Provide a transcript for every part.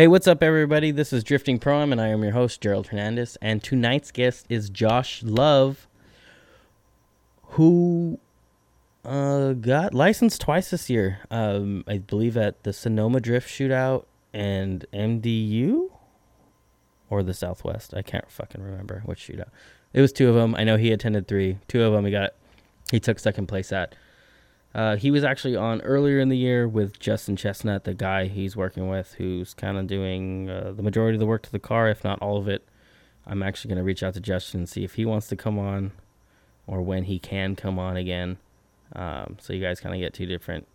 Hey, what's up, everybody? This is Drifting Prom, and I am your host, Gerald Hernandez. And tonight's guest is Josh Love, who uh, got licensed twice this year. Um, I believe at the Sonoma Drift Shootout and MDU or the Southwest. I can't fucking remember which shootout. It was two of them. I know he attended three. Two of them he got. He took second place at. Uh, he was actually on earlier in the year with Justin Chestnut, the guy he's working with, who's kind of doing uh, the majority of the work to the car, if not all of it. I'm actually going to reach out to Justin and see if he wants to come on or when he can come on again. Um, so you guys kind of get two different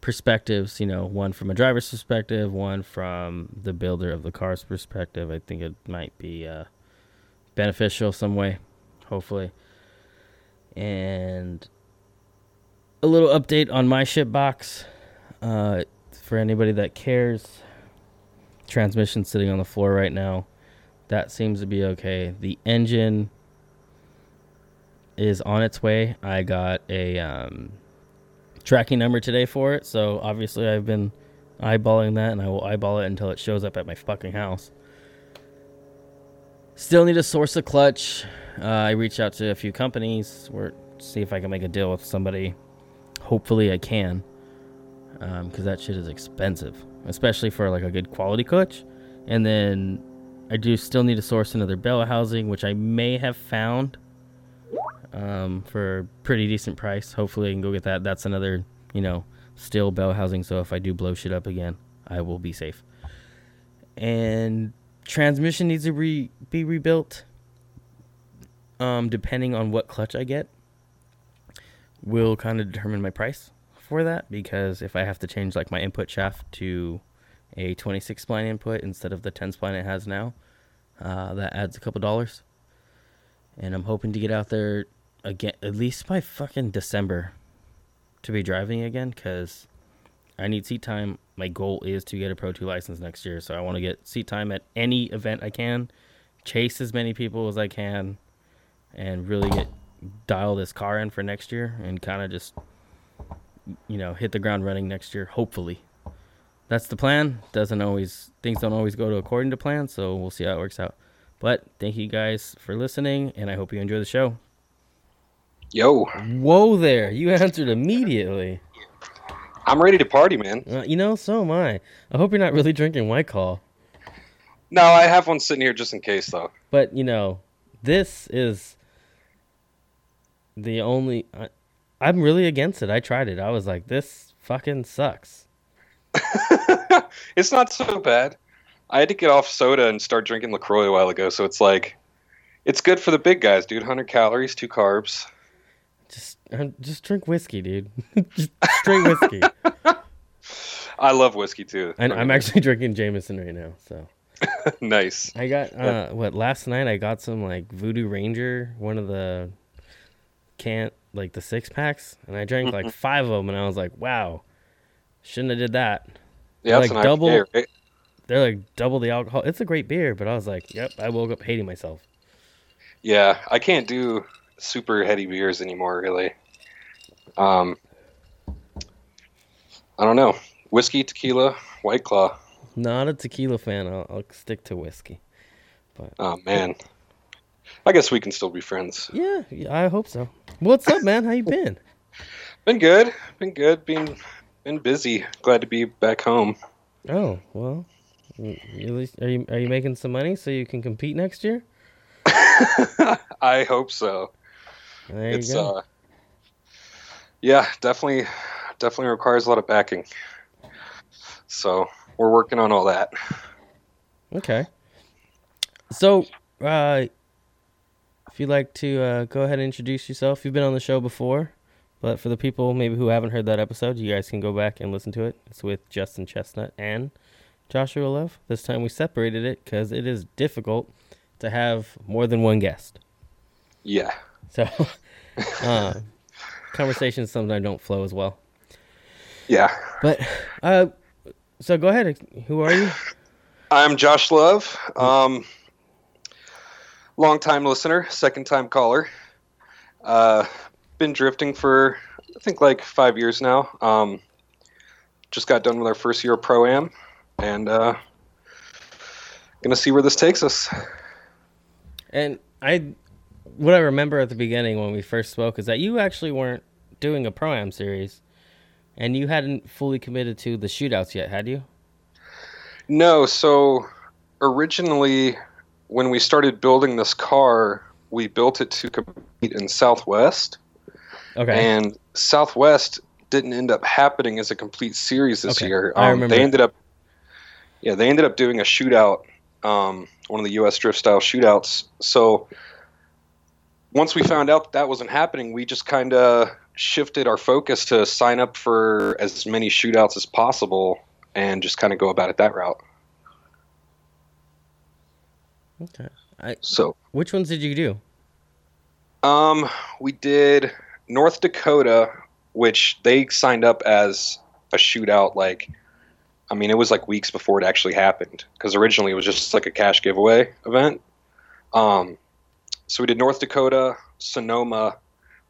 perspectives, you know, one from a driver's perspective, one from the builder of the car's perspective. I think it might be uh, beneficial some way, hopefully. And a little update on my ship box uh, for anybody that cares. Transmission sitting on the floor right now. That seems to be okay. The engine is on its way. I got a um, tracking number today for it, so obviously I've been eyeballing that, and I will eyeball it until it shows up at my fucking house. Still need to source a clutch. Uh, I reached out to a few companies, or see if I can make a deal with somebody hopefully I can, because um, that shit is expensive, especially for like a good quality clutch. And then I do still need to source another bell housing, which I may have found um, for a pretty decent price. Hopefully, I can go get that. That's another, you know, still bell housing. So if I do blow shit up again, I will be safe. And transmission needs to re- be rebuilt. Um, depending on what clutch I get, will kind of determine my price for that because if I have to change like my input shaft to a 26 spline input instead of the 10 spline it has now, uh, that adds a couple dollars. And I'm hoping to get out there again at least by fucking December to be driving again because I need seat time. My goal is to get a Pro 2 license next year, so I want to get seat time at any event I can, chase as many people as I can, and really get dial this car in for next year and kind of just you know hit the ground running next year hopefully. That's the plan. Doesn't always things don't always go to according to plan so we'll see how it works out. But thank you guys for listening and i hope you enjoy the show. Yo. Whoa there. You answered immediately. I'm ready to party man. Uh, you know so am i. I hope you're not really drinking White Claw no i have one sitting here just in case though. But you know this is the only I, I'm really against it. I tried it. I was like, this fucking sucks. it's not so bad. I had to get off soda and start drinking Lacroix a while ago, so it's like, it's good for the big guys, dude. Hundred calories, two carbs. Just, just drink whiskey, dude. just straight whiskey. I love whiskey too. And I'm actually drinking Jameson right now, so. nice. I got uh, what last night. I got some like Voodoo Ranger, one of the can't like the six packs, and I drank like mm-hmm. five of them, and I was like, wow, shouldn't have did that. Yeah, like double. IPA, right? They're like double the alcohol. It's a great beer, but I was like, yep, I woke up hating myself. Yeah, I can't do super heady beers anymore, really. Um, I don't know. Whiskey, tequila, White Claw. Not a tequila fan. I'll, I'll stick to whiskey. But oh man, I guess we can still be friends. Yeah, I hope so. What's up, man? How you been? been good. Been good. Been been busy. Glad to be back home. Oh well, at least are you are you making some money so you can compete next year? I hope so. There you it's, go. Uh, yeah, definitely, definitely requires a lot of backing. So we're working on all that. Okay. So, uh, if you'd like to uh, go ahead and introduce yourself, you've been on the show before, but for the people maybe who haven't heard that episode, you guys can go back and listen to it. It's with Justin Chestnut and Joshua Love. This time we separated it because it is difficult to have more than one guest. Yeah. So, uh, conversations sometimes don't flow as well. Yeah. But, uh, so go ahead. Who are you? I'm Josh Love. Um, long time listener, second time caller. Uh, been drifting for I think like five years now. Um, just got done with our first year of pro am, and uh, gonna see where this takes us. And I, what I remember at the beginning when we first spoke is that you actually weren't doing a pro am series, and you hadn't fully committed to the shootouts yet, had you? No, so originally when we started building this car, we built it to compete in Southwest. Okay. And Southwest didn't end up happening as a complete series this Okay, year. I Um, remember. They ended up, yeah, they ended up doing a shootout, um, one of the U.S. drift style shootouts. So once we found out that, that wasn't happening, we just kind of shifted our focus to sign up for as many shootouts as possible and just kind of go about it that route. Okay. I, So which ones did you do? Um, we did North Dakota, which they signed up as a shootout. Like, I mean, it was like weeks before it actually happened because originally it was just like a cash giveaway event. Um, so we did North Dakota, Sonoma.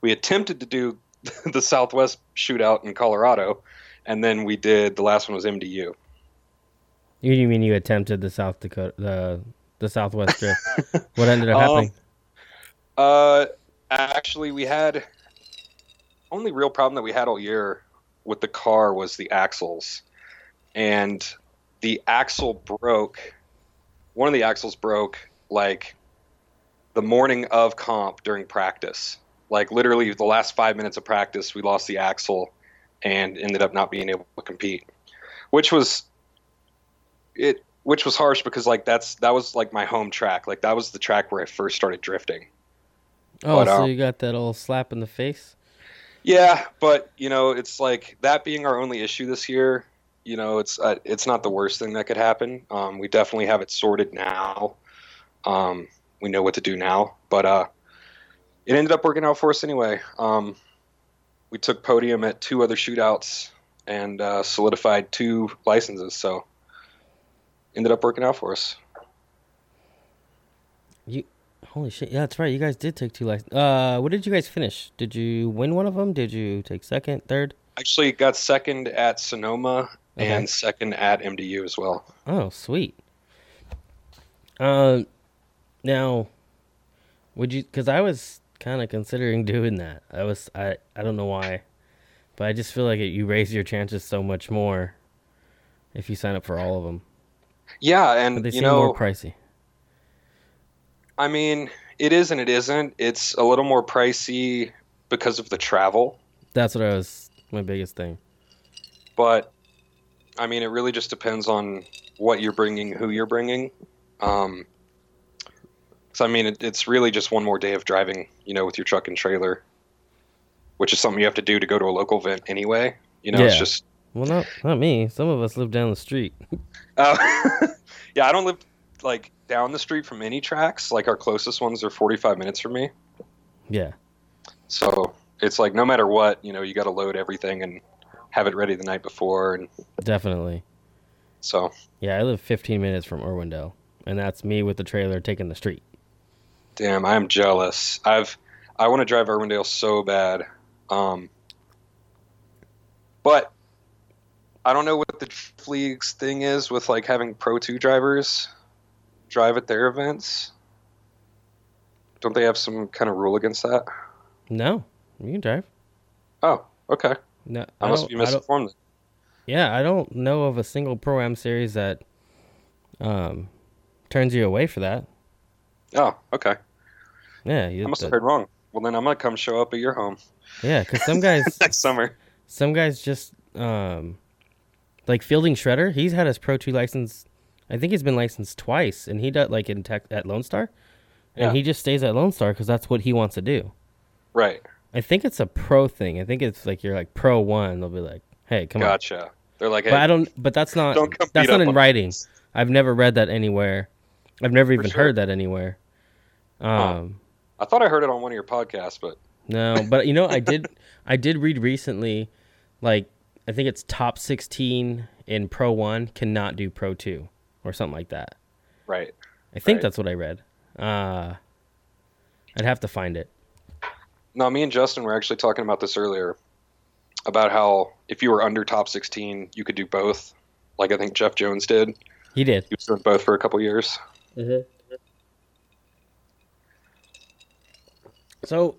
We attempted to do the Southwest shootout in Colorado, and then we did the last one was MDU. You, you mean you attempted the South Dakota, the the Southwest drift? what ended up Um, happening? Uh, actually, we had only real problem that we had all year with the car was the axles, and the axle broke. One of the axles broke like the morning of comp during practice. Like literally, the last five minutes of practice, we lost the axle and ended up not being able to compete, which was it. Which was harsh because like that's that was like my home track. Like that was the track where I first started drifting. Oh, but, so um, you got that old slap in the face? Yeah, but you know, it's like that being our only issue this year. You know, it's uh, it's not the worst thing that could happen. Um, we definitely have it sorted now. Um, we know what to do now, but uh, it ended up working out for us anyway. Um, we took podium at two other shootouts and uh, solidified two licenses, so ended up working out for us. You, holy shit! Yeah, that's right. You guys did take two licenses. Uh, what did you guys finish? Did you win one of them? Did you take second, third? Actually, got second at Sonoma Okay. and second at MDU as well. Oh, sweet. Uh, now, would you? Because I was kind of considering doing that. I was. I. I don't know why, but I just feel like it, you raise your chances so much more if you sign up for all of them. Yeah, But and they you seem know, more pricey. I mean, it is and it isn't. It's a little more pricey because of the travel, That's what I was. My biggest thing. but I mean, it really just depends on what you're bringing, who you're bringing. Um, so I mean, it, it's really just one more day of driving, you know, with your truck and trailer, which is something you have to do to go to a local event anyway. You know, it's just. Well, not not me. Some of us live down the street. Uh, yeah, I don't live like down the street from any tracks. Like our closest ones are 45 minutes from me. Yeah. So it's like no matter what, you know, you got to load everything and have it ready the night before, and Definitely. so Yeah, I live 15 minutes from Irwindale, and that's me with the trailer taking the street. damn, I am jealous. I've I want to drive Irwindale so bad, um, but I don't know what the league's thing is with like having Pro Two drivers drive at their events. Don't they have some kind of rule against that? No, you can drive. Oh, okay. No, I, must be misinformed. Yeah, I don't know of a single pro am series that um turns you away for that. Oh, okay. Yeah, you, I must have heard wrong. Well, then I'm gonna come show up at your home yeah, because some guys, next summer. some guys just um like Fielding Shredder. He's had his Pro Two license. I think he's been licensed twice, and he does like in tech at Lone Star, and Yeah. he just stays at Lone Star because that's what he wants to do. Right. I think it's a pro thing. I think it's like you're like pro one. They'll be like, hey, come on. Gotcha. They're like, hey, But I don't. But that's not. that's not in writing. I've never read that anywhere. I've never even sure. heard that anywhere. Um, I thought I heard it on one of your podcasts, but no, but you know, I did. I did read recently, like I think it's top sixteen in Pro One cannot do Pro Two or something like that. right. I think Right. that's what I read. Uh, I'd have to find it. No, me and Justin were actually talking about this earlier about how if you were under top 16, you could do both. like I think Jeff Jones did. He did. He was doing both for a couple years. Mm-hmm. So,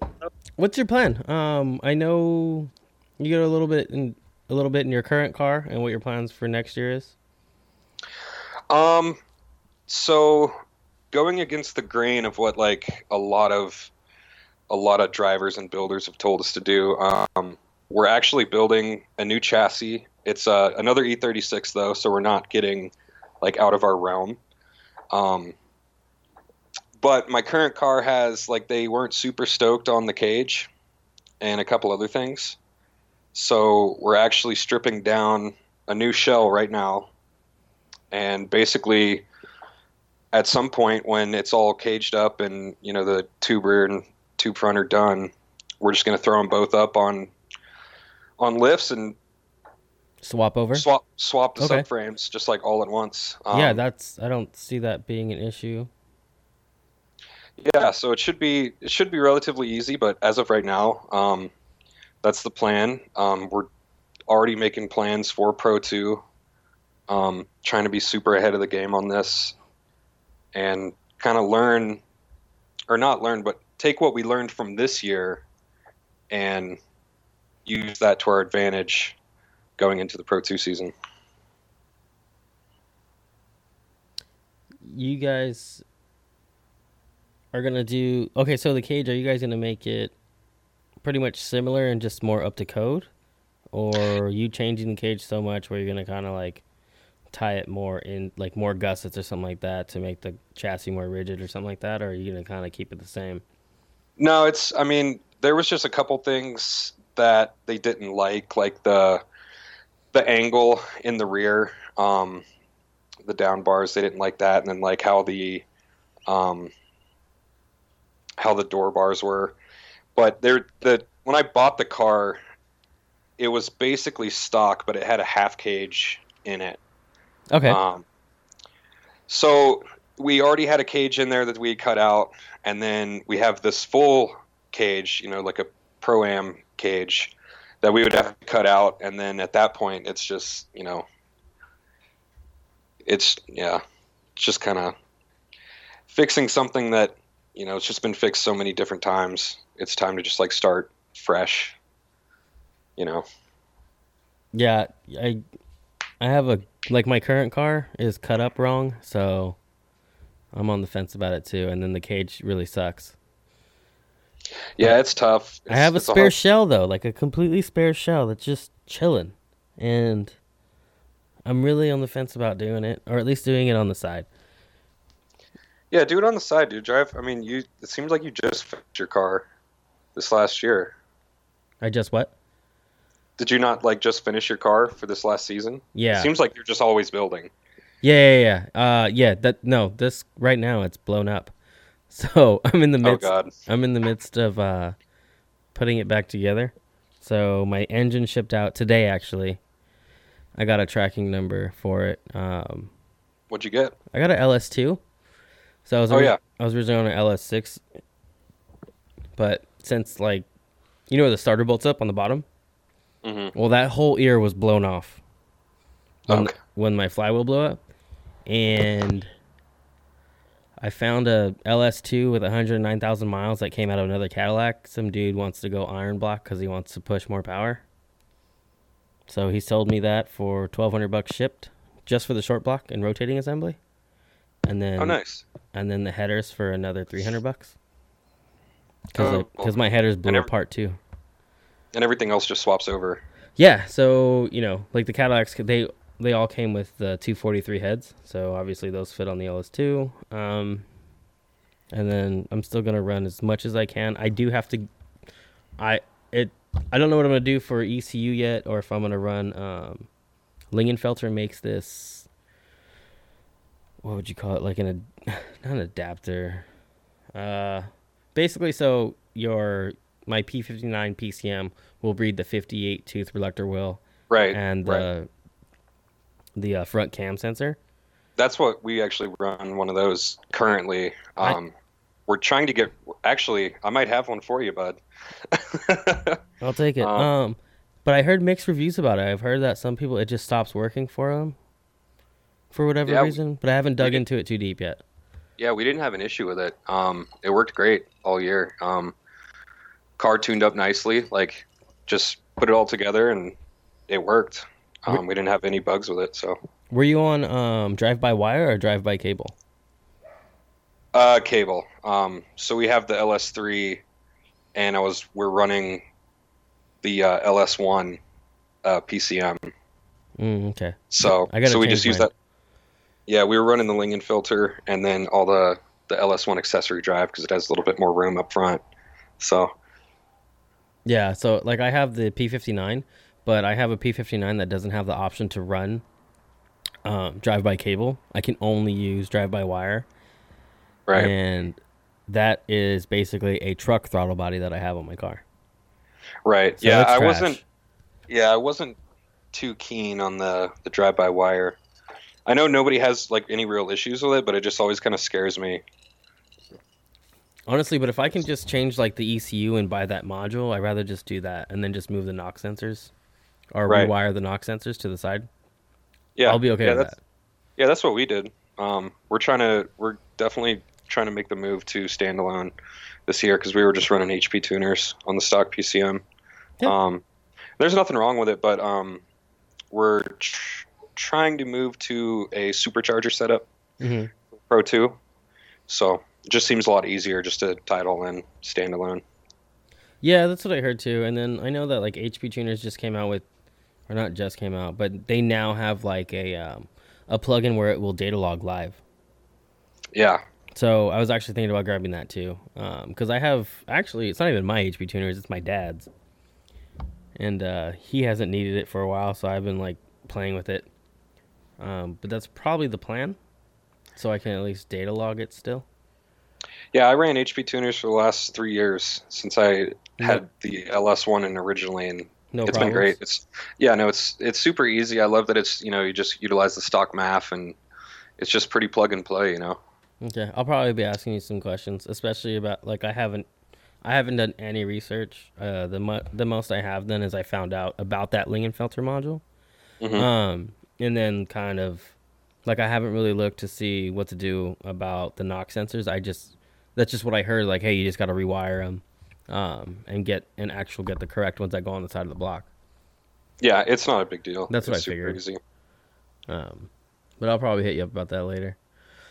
what's your plan? Um, I know you get a little bit in a little bit in your current car, and what your plans for next year is. Um, so going against the grain of what like a lot of a lot of drivers and builders have told us to do, um, we're actually building a new chassis. It's uh, another E36 though, so we're not getting like out of our realm. Um, but my current car has like they weren't super stoked on the cage and a couple other things. So we're actually stripping down a new shell right now. And basically at some point when it's all caged up and you know the tube rear and tube front are done, we're just going to throw them both up on on lifts and swap over swap swap the okay. subframes just like all at once. Um, yeah, that's I don't see that being an issue. Yeah, so it should be it should be relatively easy, but as of right now, um, that's the plan. Um, we're already making plans for Pro Two, um, trying to be super ahead of the game on this, and kind of learn, or not learn, but take what we learned from this year, and use that to our advantage going into the Pro Two season. You guys are gonna do okay. So the cage, are you guys gonna make it pretty much similar and just more up to code, or you changing the cage so much where you're gonna kind of like tie it more in like more gussets or something like that to make the chassis more rigid or something like that, or are you gonna kind of keep it the same? No, it's. I mean, there was just a couple things that they didn't like, like the the angle in the rear, um, the down bars. They didn't like that, and then like how the um, how the door bars were. But there, the when I bought the car, it was basically stock, but it had a half cage in it. Okay. Um, so we already had a cage in there that we cut out, and then we have this full cage, you know, like a pro am cage that we would have to cut out, and then at that point, it's just you know, it's yeah, it's just kind of fixing something that you know, it's just been fixed so many different times. It's time to just like start fresh. You know. Yeah, I I have a like my current car is cut up wrong, so I'm on the fence about it too. And then the cage really sucks. Yeah, it's tough. It's, I have a spare a shell though, like a completely spare shell that's just chilling, and I'm really on the fence about doing it, or at least doing it on the side. Yeah, do it on the side, dude. Drive. I mean, you. It seems like you just fixed your car this last year. I just what? Did you not like just finish your car for this last season? Yeah. It seems like you're just always building. Yeah, yeah, yeah. Uh, yeah. That no. This right now it's blown up. So I'm in the oh, midst. Oh God. I'm in the midst of uh, putting it back together. So my engine shipped out today. Actually, I got a tracking number for it. Um, What'd you get? I got an LS2. So I was, oh, yeah. I was originally on an LS6, but since like, you know where the starter bolts up on the bottom. Mm-hmm. Well, that whole ear was blown off. When, okay. when my flywheel blew up, and I found a LS2 with 109,000 miles that came out of another Cadillac. Some dude wants to go iron block because he wants to push more power. So he sold me that for 1,200 bucks shipped, just for the short block and rotating assembly and then oh nice, and then the headers for another three hundred bucks. Because because oh, my headers blew every, apart too. And everything else just swaps over. Yeah, so you know, like the Cadillacs, they they all came with the 243 heads, so obviously those fit on the LS2. Um, and then I'm still gonna run as much as I can. I do have to, I it I don't know what I'm gonna do for ECU yet, or if I'm gonna run. Um, Lingenfelter makes this what would you call it? Like an not an adapter. Uh, basically, so your my P59 PCM will breed the 58 tooth reluctor wheel, right? And the right. the uh, front cam sensor. That's what we actually run one of those currently. Um, I, we're trying to get. Actually, I might have one for you, bud. I'll take it. Um, um, but I heard mixed reviews about it. I've heard that some people it just stops working for them. for whatever Yeah, reason, but I haven't dug into it too deep yet. Yeah, we didn't have an issue with it. Um, it worked great all year. Um, car tuned up nicely. Like, just put it all together and it worked. Um, we didn't have any bugs with it. So, Were you on um, drive by wire or drive by cable? uh, cable. Um, so we have the LS3, and I was we're running the uh, LS1 uh, PCM. Mm, okay. So, I gotta so we just use that. Yeah, we were running the Lingenfelter and then all the the LS1 accessory drive because it has a little bit more room up front. So, Yeah, so like I have the P59, but I have a P59 that doesn't have the option to run um, drive by cable. I can only use drive by wire. right. And that is basically a truck throttle body that I have on my car. Right. So yeah, I wasn't. Yeah, I wasn't too keen on the the drive by wire. I know nobody has like any real issues with it, but it just always kind of scares me. Honestly, but if I can just change like the ECU and buy that module, I'd rather just do that and then just move the knock sensors or Right. rewire the knock sensors to the side. Yeah, I'll be okay yeah, with that's, that. Yeah, that's what we did. Um, we're trying to. We're definitely trying to make the move to standalone this year because we were just running HP tuners on the stock PCM. Yeah. Um, there's nothing wrong with it, but um, we're tr- trying to move to a supercharger setup. hmm Pro 2. So it just seems a lot easier just to tie it all in standalone. Yeah, that's what I heard too. And then I know that like HP tuners just came out with, or not just came out, but they now have like a um, a plugin where it will data log live. Yeah. So I was actually thinking about grabbing that too, because I have actually it's not even my HP tuners, it's my dad's, and uh, he hasn't needed it for a while, so I've been like playing with it. Um, but that's probably the plan, so I can at least data log it still. Yeah, I ran HP tuners for the last three years since I had the LS1 in originally, and No it's problems. been great. It's yeah, no, it's it's super easy. I love that it's you know you just utilize the stock math and it's just pretty plug and play. You know. Okay, I'll probably be asking you some questions, especially about like I haven't, I haven't done any research. Uh, the mo- the most I have done is I found out about that Lingenfelter module, Mhm. um, and then kind of, like I haven't really looked to see what to do about the knock sensors. I just, that's just what I heard. Like, hey, you just got to rewire them, um, and get an actual get the correct ones that go on the side of the block. Yeah, it's not a big deal. That's what It's I figured. Easy. Um, but I'll probably hit you up about that later.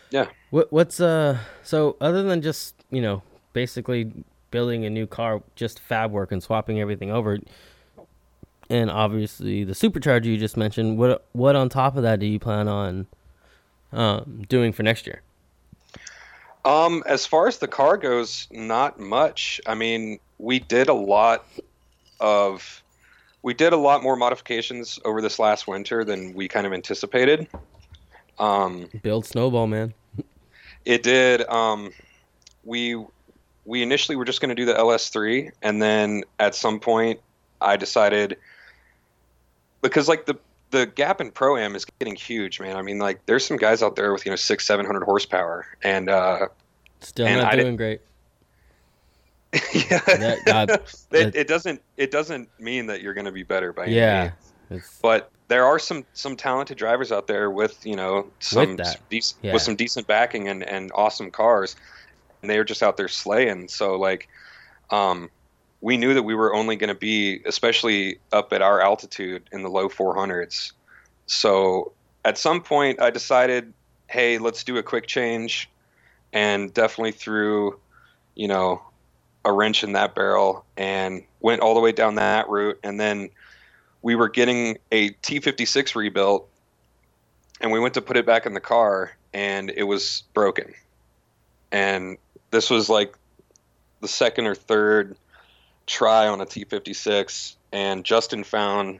Yeah. What what's uh so other than just you know basically building a new car, just fab work and swapping everything over, and obviously the supercharger you just mentioned. What what on top of that do you plan on um, doing for next year? Um, as far as the car goes, not much. I mean, we did a lot of we did a lot more modifications over this last winter than we kind of anticipated. Um, Build snowball, man. it did. Um, we we initially were just going to do the LS3, and then at some point, I decided because like the the gap in pro am is getting huge, man. I mean, like there's some guys out there with you know six seven hundred horsepower, and uh, Still And not I doing great. yeah, That- God, it, it doesn't it doesn't mean that you're going to be better by any Yeah. But there are some some talented drivers out there with you know some that, dec- yeah. with some decent backing and, and awesome cars, and they are just out there slaying. So like, um, we knew that we were only going to be, especially up at our altitude, in the low 400s. So at some point, I decided, hey, let's do a quick change, and definitely threw, you know, a wrench in that barrel and went all the way down that route, and then we were getting a T56 rebuilt and we went to put it back in the car and it was broken. And this was like the second or third try on a T56 and Justin found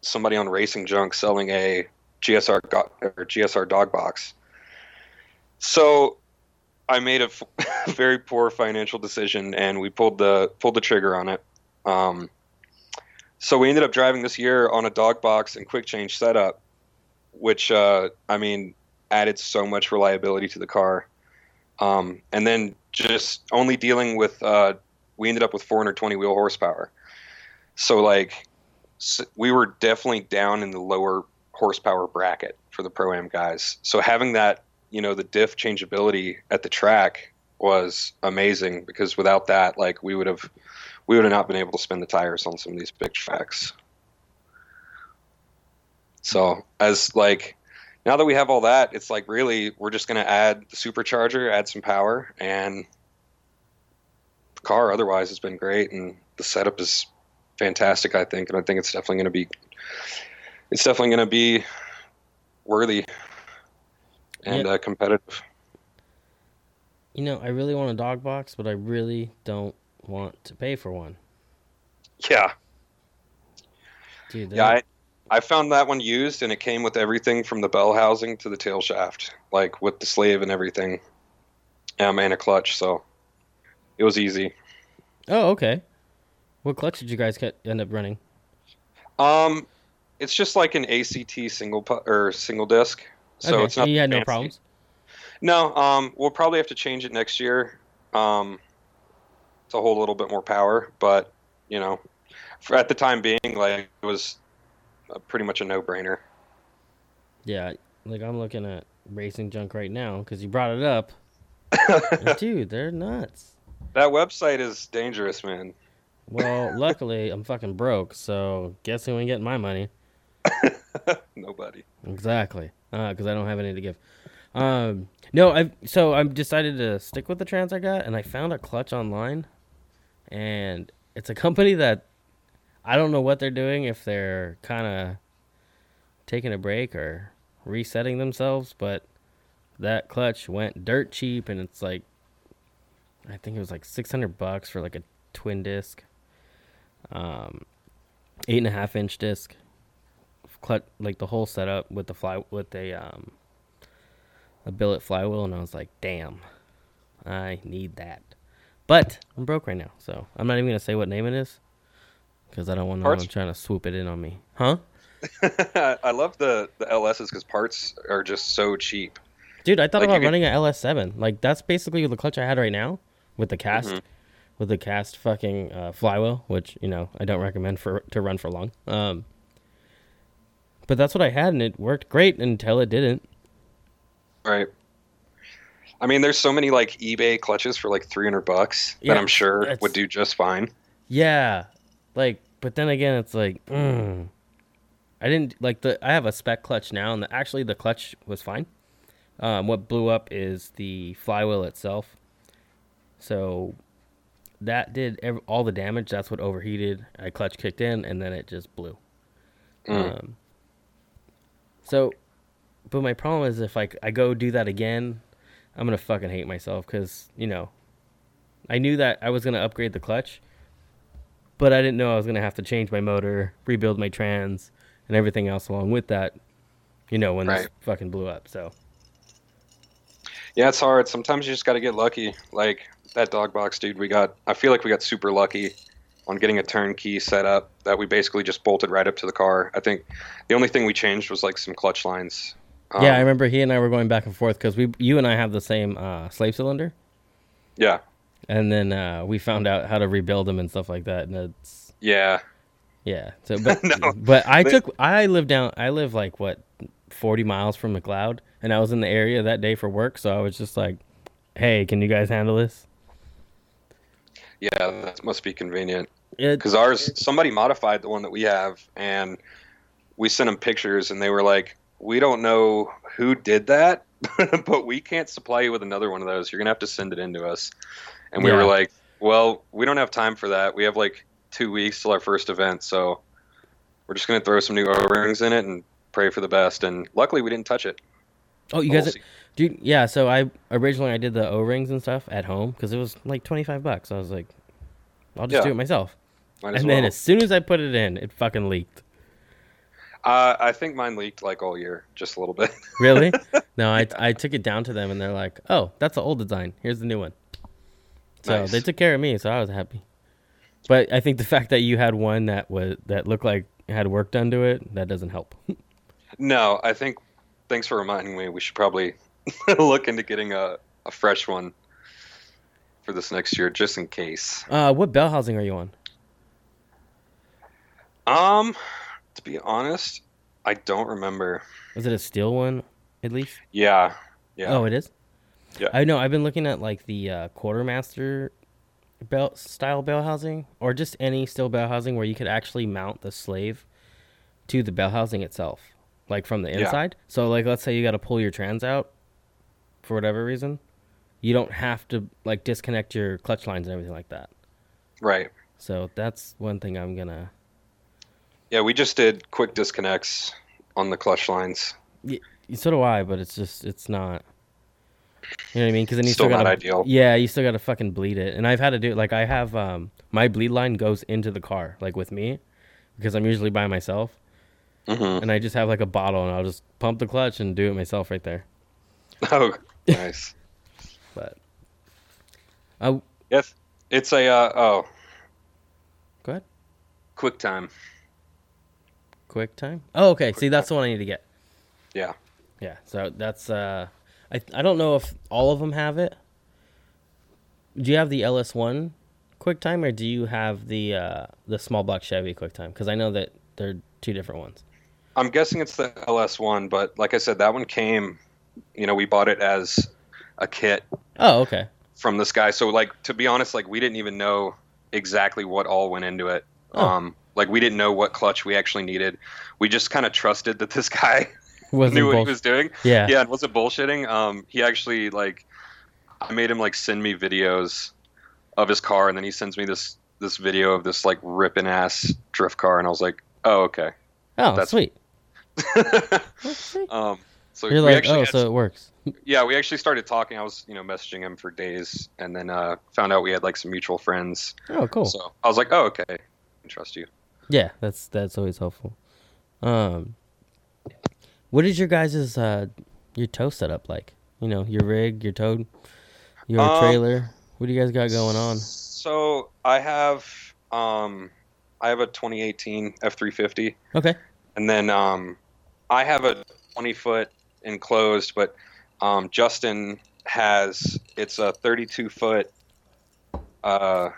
somebody on Racing Junk selling a GSR or GSR dog box. So I made a very poor financial decision and we pulled the pulled the trigger on it. Um, so we ended up driving this year on a dog box and quick change setup, which uh, I mean added so much reliability to the car. Um, and then just only dealing with, uh, we ended up with 420 wheel horsepower. So like, s we were definitely down in the lower horsepower bracket for the pro am guys. So having that, you know, the diff changeability at the track was amazing because without that, like we would have, we would have not been able to spin the tires on some of these big tracks. So as like now that we have all that, it's like really we're just going to add the supercharger, add some power, and car otherwise has been great, and the setup is fantastic. I think, and I think it's definitely going to be, it's definitely going to be worthy and Yeah. uh, competitive. You know, I really want a dog box, but I really don't want to pay for one. Yeah, Dude, yeah. I, I found that one used, and it came with everything from the bell housing to the tail shaft, like with the slave and everything, um, and a clutch. So it was easy. Oh, okay. What clutch did you guys get, end up running? Um, it's just like an ACT single pu- or single disc, so okay. it's not. you had no problems. No, um, we'll probably have to change it next year, um, to hold a little bit more power. But you know, for at the time being, like it was uh pretty much a no-brainer. Yeah, like I'm looking at racing junk right now because you brought it up. Dude, they're nuts. That website is dangerous, man. Well, luckily I'm fucking broke, so guess who ain't getting my money? Nobody. Exactly, because I don't have any to give. Um, no, I so I've decided to stick with the trans I got, and I found a clutch online, and it's a company that I don't know what they're doing if they're kind of taking a break or resetting themselves, but that clutch went dirt cheap, and it's like I think it was like six hundred bucks for like a twin disc, um, eight and a half inch disc clutch like the whole setup with the fly with a um a billet flywheel and I was like, damn, I need that. But I'm broke right now, so I'm not even gonna say what name it is because I don't want no Parts? one trying to swoop it in on me, huh? I love the the LSs because parts are just so cheap. Dude, I thought Like, about could- running a LS7. Like that's basically the clutch I had right now with the cast, Mhm. with the cast fucking uh, flywheel, which you know I don't recommend for to run for long. Um, but that's what I had, and it worked great until it didn't. Right. I mean, there's so many like eBay clutches for like 300 bucks Yeah, that I'm sure that's- would do just fine. Yeah, like, but then again, it's like, mm, I didn't like the. I have a spec clutch now, and the, actually the clutch was fine. Um, what blew up is the flywheel itself. So that did ev- all the damage. That's what overheated. I clutch kicked in, and then it just blew. Mm. Um, so, but my problem is if like I go do that again, I'm gonna fucking hate myself because you know, I knew that I was gonna upgrade the clutch, but I didn't know I was gonna have to change my motor, rebuild my trans, and everything else along with that. You know, when this fucking blew up. So Yeah, it's hard. Sometimes you just got to get lucky. Like that dog box, dude. We got. I feel like we got super lucky on getting a turnkey set up that we basically just bolted right up to the car. I think the only thing we changed was like some clutch lines. Um, yeah, I remember he and I were going back and forth because we, you and I have the same uh, slave cylinder, Yeah. and then uh, we found out how to rebuild them and stuff like that, and it's Yeah. Yeah. So, but No, but I took I live down I live like what forty miles from McLeod, and I was in the area that day for work, so I was just like, "Hey, can you guys handle this?" Yeah, that must be convenient. Because ours somebody modified the one that we have and we sent them pictures and they were like we don't know who did that but we can't supply you with another one of those. You're gonna have to send it in to us. And we Yeah. were like well we don't have time for that. We have like two weeks till our first event so we're just gonna throw some new o-rings in it and pray for the best. And luckily we didn't touch it oh, you We'll guys, dude, yeah. So I originally I did the O rings and stuff at home because it was like twenty five bucks. I was like, I'll just Yeah. do it myself. Might And well. then as soon as I put it in, it fucking leaked. uh, i think mine leaked like all year just a little bit Really? no, I I took it down to them, and they're like, "Oh, that's the old design. Here's the new one." So Nice. they took care of me, so I was happy. But I think the fact that you had one that was that looked like had work done to it, that doesn't help. No, I think. Thanks for reminding me. We should probably look into getting a, a fresh one for this next year, just in case. Uh, what bell housing are you on? Um, to be honest, I don't remember. Is it a steel one at least? Yeah, yeah. Oh, it is. Yeah. I know. I've been looking at like the uh, quartermaster belt style bell housing, or just any steel bell housing where you could actually mount the slave to the bell housing itself, like from the Yeah. inside. So, like, let's say you got to pull your trans out for whatever reason, you don't have to like disconnect your clutch lines and everything like that. Right. So that's one thing I'm gonna. Yeah, we just did quick disconnects on the clutch lines. Yeah, So do I, but it's just it's not. You know what I mean? Because then you Still still not gotta, ideal. Yeah, you still gotta fucking bleed it, and I've had to do it. Like I have, um, my bleed line goes into the car, like with me, because I'm usually by myself, hmm and I just have like a bottle, and I'll just pump the clutch and do it myself right there. Oh, nice. But, I yes, it's a uh, oh. Go ahead. Quick time. quick time. Oh, okay. See, Quick that's the one I need to get. Yeah. Yeah. So that's uh, I I don't know if all of them have it. Do you have the LS one QuickTime, or do you have the uh the small block Chevy QuickTime? Because I know that they're two different ones. I'm guessing it's the LS one, but like I said, that one came. You know, we bought it as a kit Oh, okay. from this guy. So, like, to be honest, like we didn't even know exactly what all went into it. Oh. Um, like we didn't know what clutch we actually needed. We just kind of trusted that this guy knew what bull- he was doing. Yeah. Yeah, and wasn't bullshitting. Um, he actually like, I made him like send me videos of his car, and then he sends me this this video of this like ripping ass drift car, and I was like, oh okay. Oh, That's- sweet. Um, so You're we like, actually oh, had so it works. yeah, we actually started talking. I was, you know, messaging him for days, and then uh, found out we had like some mutual friends. Oh, cool. So I was like, oh, okay, I trust you. Yeah, that's that's always helpful. Um, what is your guys' uh your tow setup like? You know, your rig, your tow, your Um, trailer. What do you guys got going on? So I have, um, I have a 2018 F350, Okay. and then um, I have a 20 foot enclosed, but um, Justin has it's a 32 foot uh,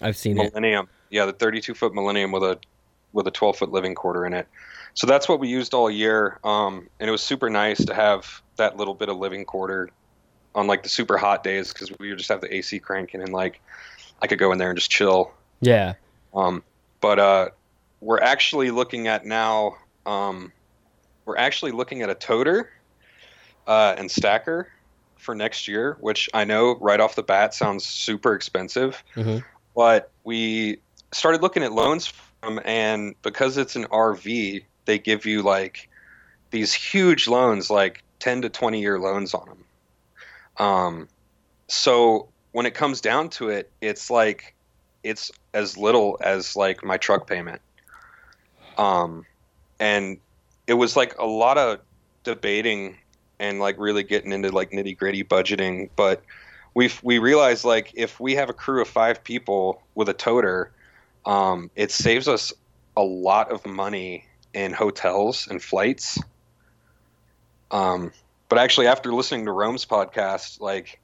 I've seen it. Millennium. Yeah, the 32 foot Millennium with a with a 12 foot living quarter in it. So that's what we used all year, um, and it was super nice to have that little bit of living quarter on like the super hot days because we would just have the AC cranking and like I could go in there and just chill. Yeah. Um, but uh, we're actually looking at now. Um, we're actually looking at a toter uh, and stacker for next year, which I know right off the bat sounds super expensive hmm but we started looking at loans from and because it's an RV, they give you like these huge loans, like 10 to 20 year loans on them. Um, so when it comes down to it, it's like it's as little as like my truck payment. Um, and it was like a lot of debating and like really getting into like nitty gritty budgeting, but we we realized like if we have a crew of five people with a toter, um, it saves us a lot of money in hotels and flights. Um, but actually, after listening to Rome's podcast, like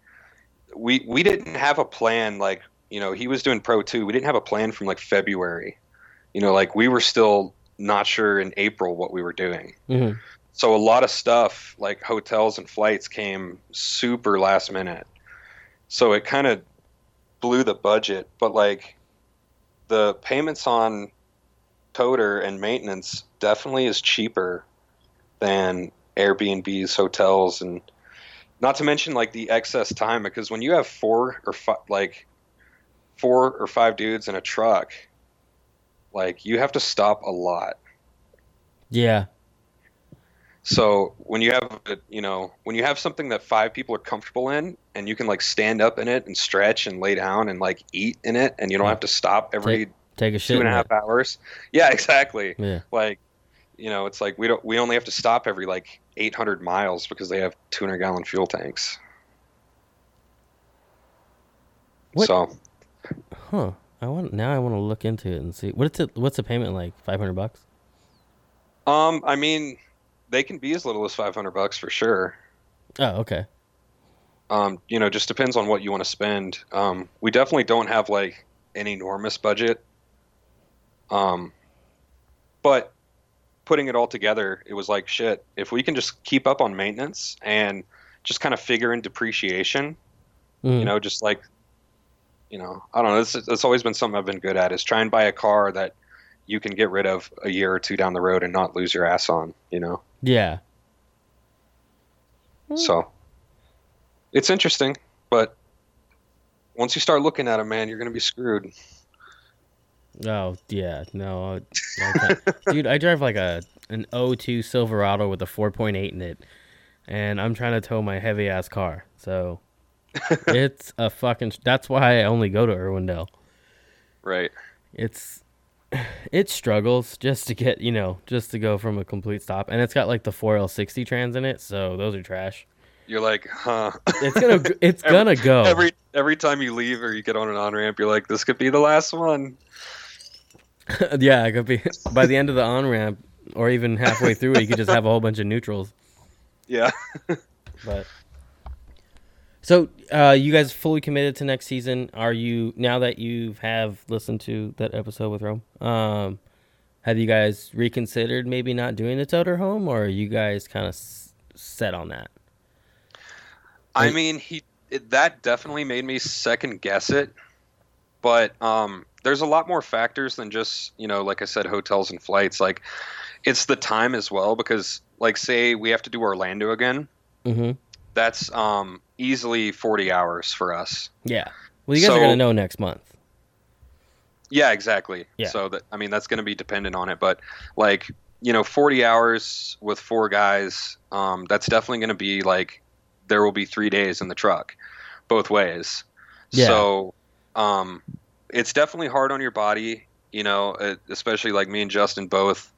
we we didn't have a plan. Like you know, he was doing pro too. We didn't have a plan from like February. You know, like we were still not sure in April what we were doing. hmm So a lot of stuff like hotels and flights came super last minute. So it kind of blew the budget, but like the payments on toter and maintenance definitely is cheaper than Airbnbs, hotels and not to mention like the excess time because when you have four or five like four or five dudes in a truck like you have to stop a lot. Yeah. So when you have, a- you know, when you have something that five people are comfortable in, and you can like stand up in it and stretch and lay down and like eat in it, and you don't have to stop every Take a shit. and a half it. hours. Yeah, exactly. Yeah. Like, you know, it's like we don't we only have to stop every like 800 miles because they have 200 gallon fuel tanks. What- So Huh. I want now. I want to look into it and see what's it. What's the payment like? Five hundred bucks. um, I mean, they can be as little as 500 bucks for sure. Oh, okay. um, you know, just depends on what you want to spend. Um, we definitely don't have like an enormous budget. Um, but putting it all together, it was like shit. If we can just keep up on maintenance and just kind of figure in depreciation, Mhm. you know, just like, you know, I don't know. It's it's always been something I've been good at is try and buy a car that you can get rid of a year or two down the road and not lose your ass on. You know, yeah. Hmm. so it's interesting, but once you start looking at them, man, you're gonna be screwed. Oh yeah, no, I- I dude. I drive like a an 02 Silverado with a 4.8 in it, and I'm trying to tow my heavy ass car. So it's a fucking. That's why I only go to Irwindale. Right. It's it struggles just to get you know just to go from a complete stop, and it's got like the 4L60 trans in it, so those are trash. You're like, huh? It's gonna it's Every- gonna go. every every time you leave or you get on an on ramp, you're like, this could be the last one. yeah, it could be by the end of the on ramp, or even halfway through it, you could just have a whole bunch of neutrals. Yeah. But so, uh, you guys fully committed to next season? Are you now that you have listened to that episode with Rome? Um, have you guys reconsidered maybe not doing the Toter Home, or are you guys kind of s- set on that? I Like- mean, he it, that definitely made me second guess it, but um, there's a lot more factors than just you know, like I said, hotels and flights. Like, it's the time as well because, like, say we have to do Orlando again. Mm-hmm. That's um easily 40 hours for us. Yeah. Well, you guys are gonna know next month. Yeah, exactly. Yeah. So that I mean that's going to be dependent on it, but like you know, 40 hours with four guys, um, that's definitely going to be like there will be three days in the truck, both ways. Yeah. So um, it's definitely hard on your body, you know, especially like me and Justin both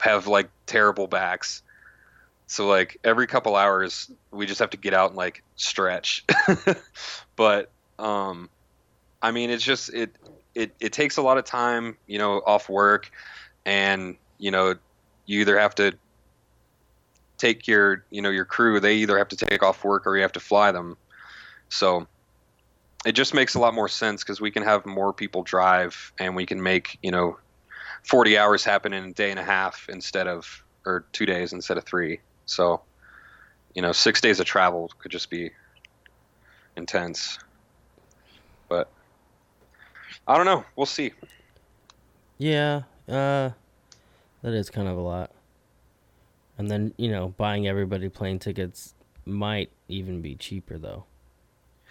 have like terrible backs. So like every couple hours we just have to get out and like stretch. but um I mean it's just it it it takes a lot of time, you know, off work and you know you either have to take your you know your crew they either have to take off work or you have to fly them. So it just makes a lot more sense because we can have more people drive and we can make you know 40 hours happen in a day and a half instead of or two days instead of three so you know six days of travel could just be intense but i don't know we'll see Yeah, uh, that is kind of a lot. And then you know, buying everybody plane tickets might even be cheaper though,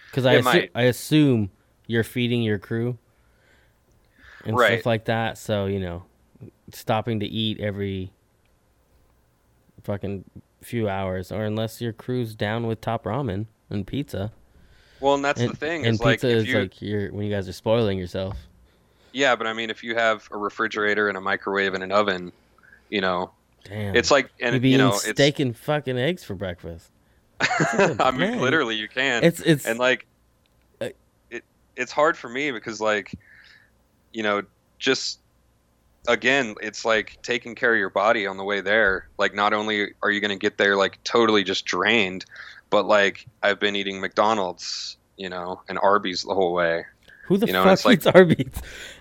because I assu- I assume you're feeding your crew and Right. stuff like that. So you know, stopping to eat every fucking few hours, or unless your crew's down with top ramen and pizza. well and that's and, the thing and is like pizza if is you like you're when you guys are spoiling yourself. yeah but i mean if you have a refrigerator and a microwave and an oven you know Damn, it's like and you'd be you know eating steak and fucking eggs for breakfast. i mean literally you can It's it's and like Uh, it it's hard for me because like you know just again it's like taking care of your body on the way there like not only are you going to get there like totally just drained but like i've been eating mcdonald's you know and arby's the whole way who the you know, fuck it's like- eats Arby's?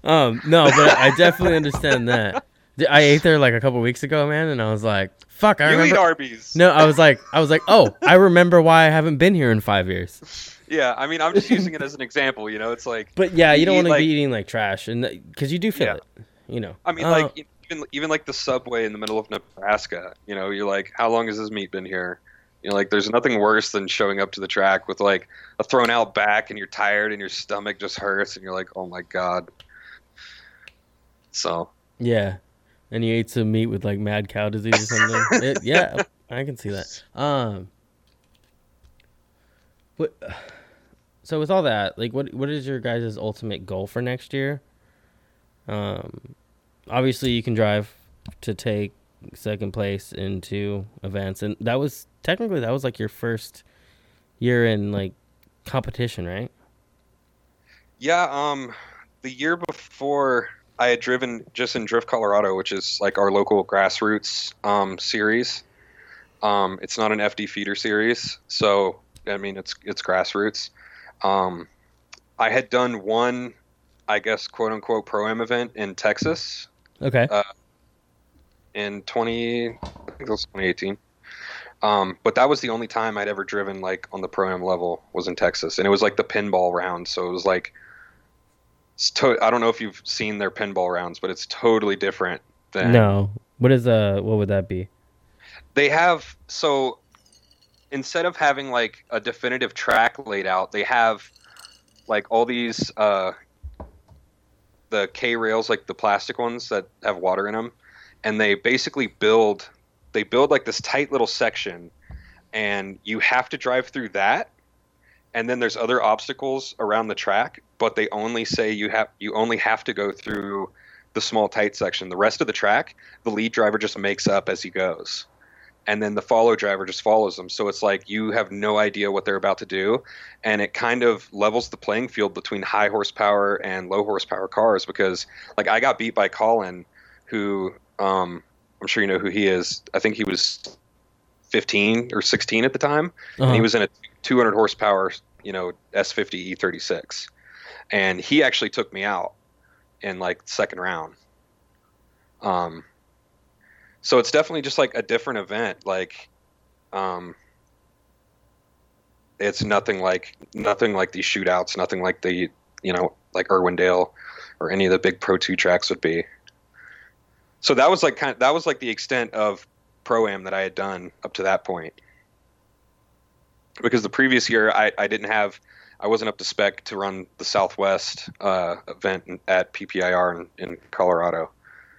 Um, no, but I definitely understand that. I ate there like a couple weeks ago, man, and I was like, "Fuck!" I you remember. eat arby's no, I was like, I was like, "Oh, I remember why I haven't been here in five years." yeah i mean i'm just using it as an example you know it's like But yeah, you You don't want to like- be eating like trash, and because you do feel Yeah. it, you know. i mean Uh, like even even like the subway in the middle of nebraska you know you're like how long has this meat been here you know like there's nothing worse than showing up to the track with like a thrown out back and you're tired and your stomach just hurts and you're like oh my god so yeah, and you ate some meat with like mad cow disease or something. It- yeah, I can see that. Um, but so with all that, like, what what is your guys' ultimate goal for next year? Um, obviously you can drive to take second place into events, and that was technically that was like your first year in like competition, right? yeah um the year before i had driven just in drift colorado which is like our local grassroots um series um it's not an fd feeder series so i mean it's it's grassroots um i had done one i guess quote unquote pro am event in texas Okay. in 20. I think it was 2018. Um, but that was the only time I'd ever driven like on the pro am level was in Texas, and it was like the pinball round. So it was like, it's to- I don't know if you've seen their pinball rounds, but it's totally different than No. What is uh? What would that be? they have so instead of having like a definitive track laid out they have like all these uh the k rails like the plastic ones that have water in them and they basically build they build like this tight little section and you have to drive through that and then there's other obstacles around the track but they only say you have you only have to go through the small tight section. The rest of the track the lead driver just makes up as he goes and then the follow driver just follows them. So it's like you have no idea what they're about to do, and it kind of levels the playing field between high horsepower and low horsepower cars because like I got beat by Colin, who um, I'm sure you know who he is. I think he was 15 or 16 at the time, and Uh-huh. he was in a 200 horsepower, you know, S50 E36, and he actually took me out in like second round. Um, so it's definitely just like a different event. Like, um, it's nothing like nothing like these shootouts. Nothing like the you know like Irwindale or any of the big Pro Two tracks would be. So that was like kind of, that was like the extent of pro am that I had done up to that point. Because the previous year I, I didn't have I wasn't up to spec to run the Southwest uh, event at PPIR in, in Colorado.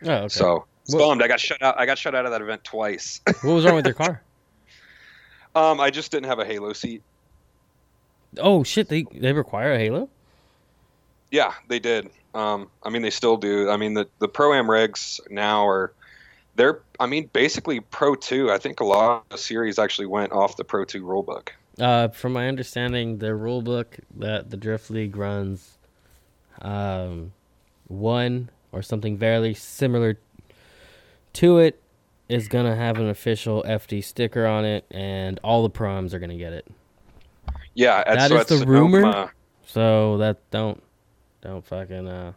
Oh, okay. So it's Well- bummed. I got shut out. I got shut out of that event twice. what was wrong with your car? um, I just didn't have a Halo seat. Oh shit! They they require a halo. Yeah, they did. Um, I mean, they still do. I mean, the the pro am regs now are they're. I mean, basically Pro Two. I think a lot of the series actually went off the Pro Two rulebook. Uh, from my understanding, the rule book that the Drift League runs, um, one or something very similar to it is gonna have an official FD sticker on it, and all the proms are gonna get it. Yeah, at, That so is the Sonoma, rumor? So that don't don't fucking uh.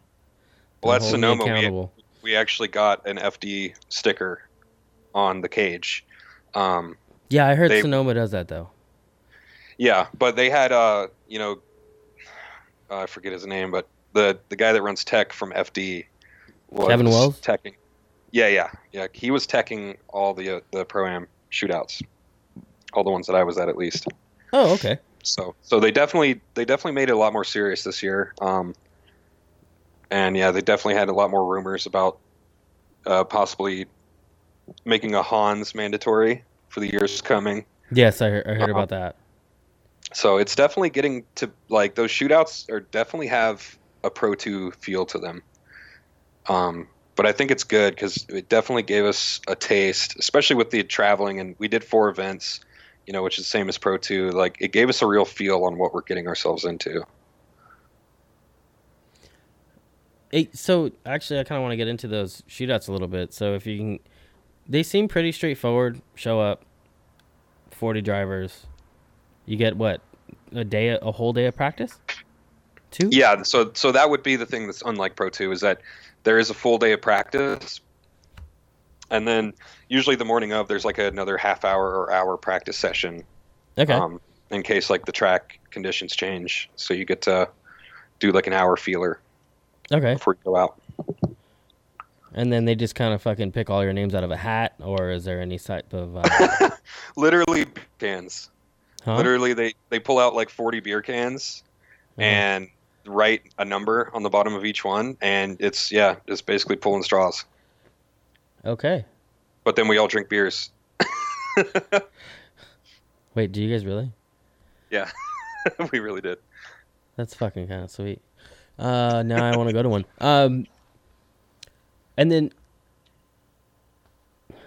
Well, hold Sonoma, we-. We actually got an FD sticker on the cage. Um, Yeah, I heard they- Sonoma does that though. Yeah, but they had uh, you know, uh, I forget his name, but the the guy that runs tech from FD, was Kevin Wells? teching. Yeah, yeah, yeah. He was teching all the uh, the pro am shootouts, all the ones that I was at at least. Oh, okay. So so they definitely they definitely made it a lot more serious this year. Um, and yeah, they definitely had a lot more rumors about uh, possibly making a Hans mandatory for the years coming. Yes, I heard, I heard Uh-huh. about that. So it's definitely getting to like those shootouts are definitely have a Pro 2 feel to them. Um, but I think it's good because it definitely gave us a taste, especially with the traveling. And we did four events, you know, which is the same as Pro 2. Like it gave us a real feel on what we're getting ourselves into. Hey, so actually, I kind of want to get into those shootouts a little bit. So if you can, they seem pretty straightforward. Show up, forty drivers. You get what a day, a whole day of practice. Two. Yeah, so so that would be the thing that's unlike Pro 2 is that there is a full day of practice, and then usually the morning of there's like another half hour or hour practice session Okay. um, in case like the track conditions change. So you get to do like an hour feeler okay. before you go out. And then they just kind of fucking pick all your names out of a hat, or is there any type of? Uh, Literally cans. huh? Literally, they they pull out like 40 beer cans Uh-huh. and write a number on the bottom of each one, and it's yeah, it's basically pulling straws. Okay. But then we all drink beers. Wait, do you guys really? yeah, we really did. That's fucking kind of sweet. Uh, now I want to go to one. Um, and then,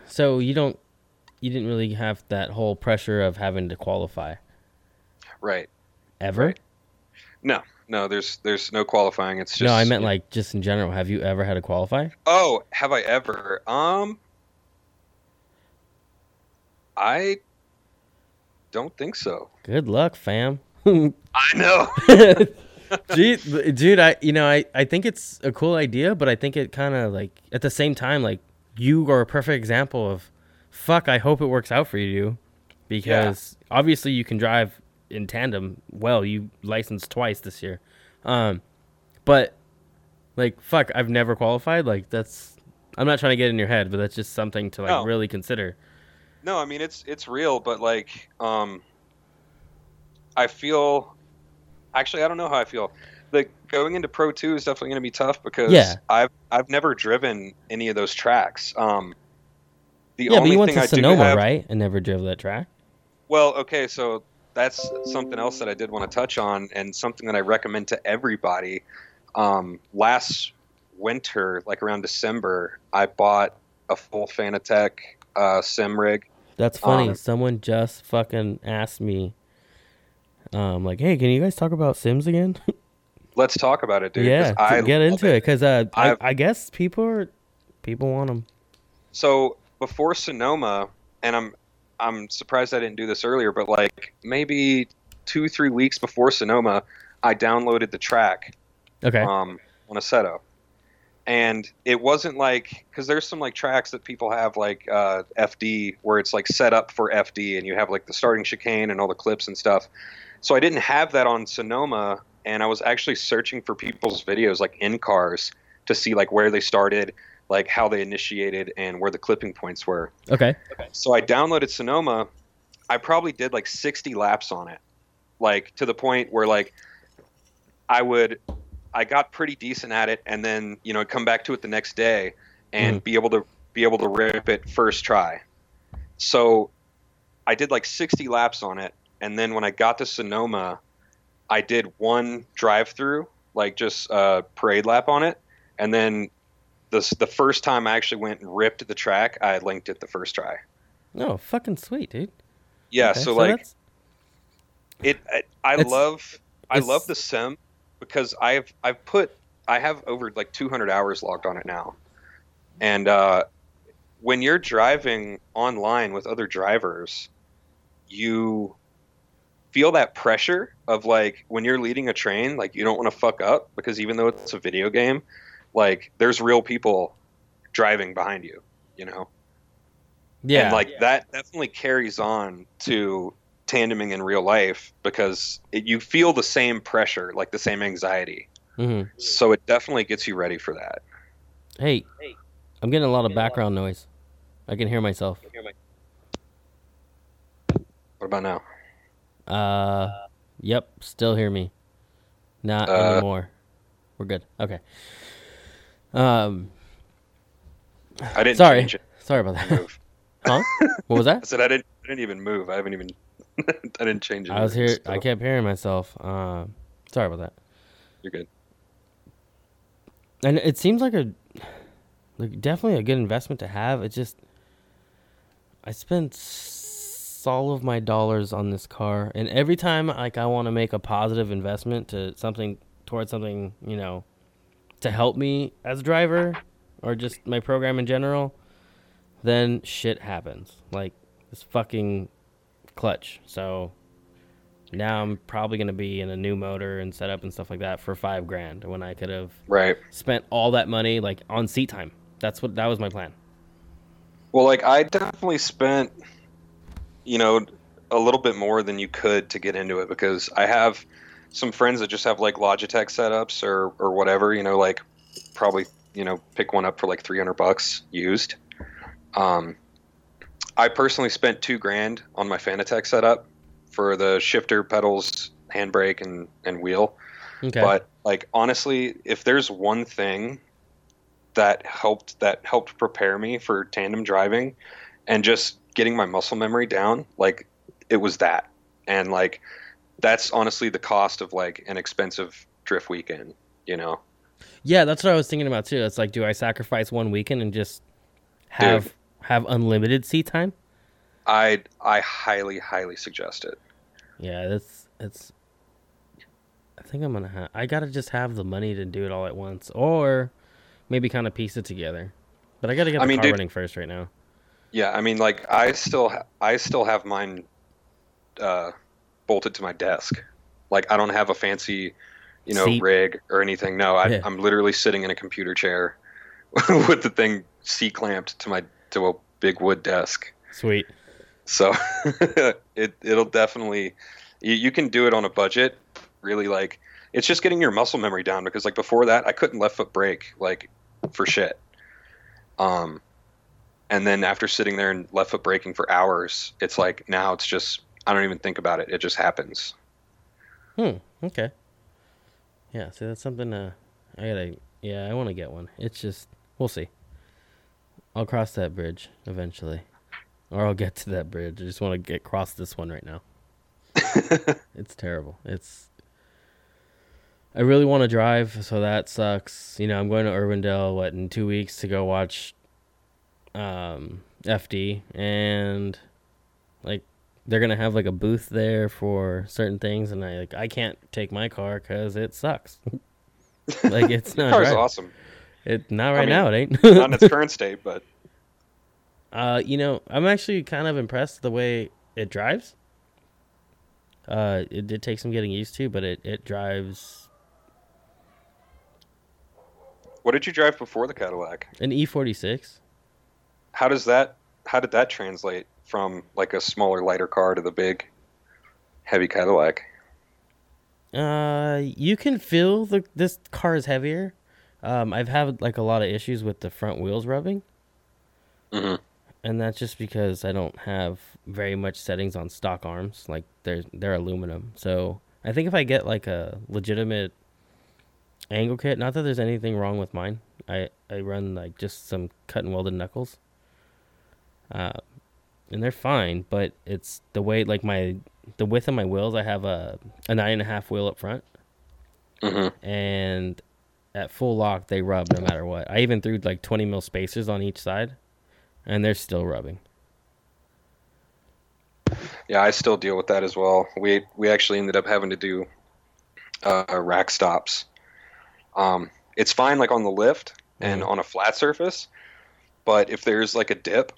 so you don't, you didn't really have that whole pressure of having to qualify Right. ever. Right. No, no, there's there's no qualifying. It's just no, I meant like just in general. Have you ever had to qualify? Oh, have I ever? Um, I don't think so. Good luck, fam. I know. Gee, dude, I you know I I think it's a cool idea, but I think it kind of like at the same time like you are a perfect example of fuck. I hope it works out for you, because obviously you can drive in tandem well. You licensed twice this year, um, but like fuck, I've never qualified. Like that's I'm not trying to get in your head, but that's just something to like No. really consider. No, I mean it's it's real, but like um I feel actually I don't know how I feel. Like going into Pro 2 is definitely going to be tough because Yeah. I've I've never driven any of those tracks. Um the yeah, but you went to Sonoma, have, right? And never drove that track. Well, okay, so that's something else that I did want to touch on, and something that I recommend to everybody. Um, last winter, like around December, I bought a full Fanatec uh, sim rig. That's funny. Um, Someone just fucking asked me, um, like, hey, can you guys talk about Sims again? Let's talk about it, dude. yeah, I get into it because uh, I, I guess people are people want them. So before Sonoma, and I'm I'm surprised I didn't do this earlier, but like maybe two three weeks before Sonoma, I downloaded the track Okay. um, on Assetto. And it wasn't like because there's some like tracks that people have like uh, FD where it's like set up for FD and you have like the starting chicane and all the clips and stuff. So I didn't have that on Sonoma, and I was actually searching for people's videos like in cars to see like where they started, like how they initiated, and where the clipping points were. okay. So I downloaded Sonoma. I probably did like 60 laps on it, like to the point where like I would, I got pretty decent at it, and then you know come back to it the next day and mm-hmm. be able to be able to rip it first try. So I did like 60 laps on it, and then when I got to Sonoma, I did one drive through, like just a parade lap on it, and then the the first time I actually went and ripped the track, I linked it the first try. No, fucking sweet, dude. Yeah, Okay, so, like that's- it, I, I It's- love I it's- love the sim because I've I've put I have over like 200 hours logged on it now, and uh, when you're driving online with other drivers, you feel that pressure of like when you're leading a train, like you don't want to fuck up because even though it's a video game, like there's real people driving behind you, you know. yeah, And like that definitely carries on to tandeming in real life because it, you feel the same pressure, like the same anxiety. hmm So it definitely gets you ready for that. Hey, I'm getting a lot of background noise. I can hear myself. What about now? Uh, yep, still hear me. Not Uh, anymore. We're good. Okay. Um, I didn't sorry, change it. sorry about that. Huh? What was that? I said I didn't. I didn't even move. I haven't even. I didn't change it. I was here. I kept hearing myself. Um, sorry about that. You're good. And it seems like a, like definitely a good investment to have. It just, I spent s- all of my dollars on this car, and every time like I want to make a positive investment to something towards something, you know, to help me as a driver or just my program in general, then shit happens. Like this fucking clutch. So now I'm probably gonna be in a new motor and setup and stuff like that for five grand when I could have Right. spent all that money like on seat time. That's what that was my plan. Well, like I definitely spent, you know, a little bit more than you could to get into it because I have some friends that just have like Logitech setups or or whatever. You know, like probably you know pick one up for like three hundred bucks used. Um, I personally spent two grand on my Fanatec setup for the shifter, pedals, handbrake, and and wheel. Okay. But like honestly, if there's one thing that helped that helped prepare me for tandem driving and just getting my muscle memory down, like it was that. And like that's honestly the cost of like an expensive drift weekend, you know. yeah, that's what I was thinking about too. It's like, do I sacrifice one weekend and just have Dude. have unlimited seat time? I I highly highly suggest it. Yeah, that's it's. I think I'm gonna have. I gotta just have the money to do it all at once, or maybe kind of piece it together. But I gotta get I the mean, car dude- running first right now. Yeah, I mean like I still ha- I still have mine uh bolted to my desk. Like I don't have a fancy, you know, Seat. rig or anything. No, I, Yeah. I'm literally sitting in a computer chair with the thing C clamped to my to a big wood desk. Sweet. So it it'll definitely you, you can do it on a budget. Really like it's just getting your muscle memory down because like before that I couldn't left foot brake like for shit. Um, and then after sitting there and left foot braking for hours, it's like now it's just I don't even think about it. It just happens. Hmm. Okay. Yeah. So that's something. Uh, I gotta. Yeah, I want to get one. It's just we'll see. I'll cross that bridge eventually, or I'll get to that bridge. I just want to get cross this one right now. it's terrible. It's. I really want to drive, so that sucks. You know, I'm going to Irwindale what in two weeks to go watch um, FD, and like they're gonna have like a booth there for certain things, and I like I can't take my car because it sucks. like it's not. Car's driving. awesome. It not right mean, now. It ain't. Not in its current state, but uh, you know, I'm actually kind of impressed the way it drives. Uh, it did take some getting used to, but it it drives what did you drive before the Cadillac? an E46. How does that how did that translate from like a smaller lighter car to the big heavy Cadillac? Uh, you can feel the this car is heavier. Um, I've had like a lot of issues with the front wheels rubbing, Mhm. and that's just because I don't have very much settings on stock arms. Like they're they're aluminum, so I think if I get like a legitimate angle kit, not that there's anything wrong with mine. I I run like just some cut and welded knuckles. Uh, and they're fine, but it's the way like my the width of my wheels. I have a a nine and a half wheel up front Mhm. and at full lock they rub no matter what. I even threw like 20 mil spacers on each side, and they're still rubbing. Yeah, I still deal with that as well. We we actually ended up having to do uh, rack stops. Um, it's fine like on the lift and Mhm. on a flat surface, but if there's like a dip,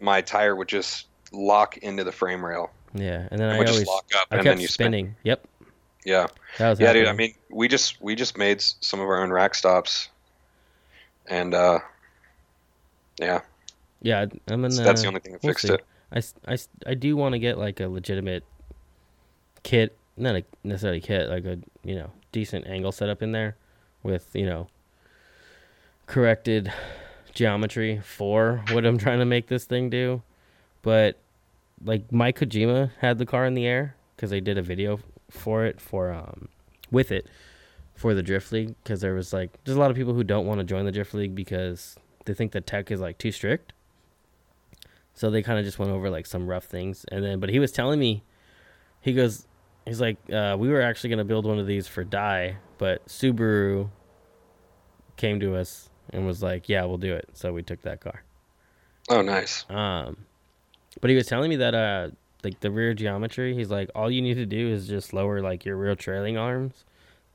my tire would just lock into the frame rail. Yeah, and then I would always just lock up I and kept then you spin. spinning. Yep, Yeah, that was yeah, dude. I mean, we just we just made some of our own rack stops, and uh, yeah, yeah. I'm in. so that's the only thing that we'll fixed see. it. I, I, I do want to get like a legitimate kit, not a necessarily kit, like a you know decent angle setup in there, with you know corrected geometry for what I'm trying to make this thing do. But like Mike Kojima had the car in the air because they did a video for it for um with it for the drift league because there was like there's a lot of people who don't want to join the drift league because they think the tech is like too strict. So they kind of just went over like some rough things, and then but he was telling me, he goes, he's like, uh, we were actually gonna build one of these for Dai, but Subaru came to us and was like, yeah, we'll do it. So we took that car. Oh, nice. Um, but he was telling me that uh, like the rear geometry, he's like, all you need to do is just lower like your rear trailing arms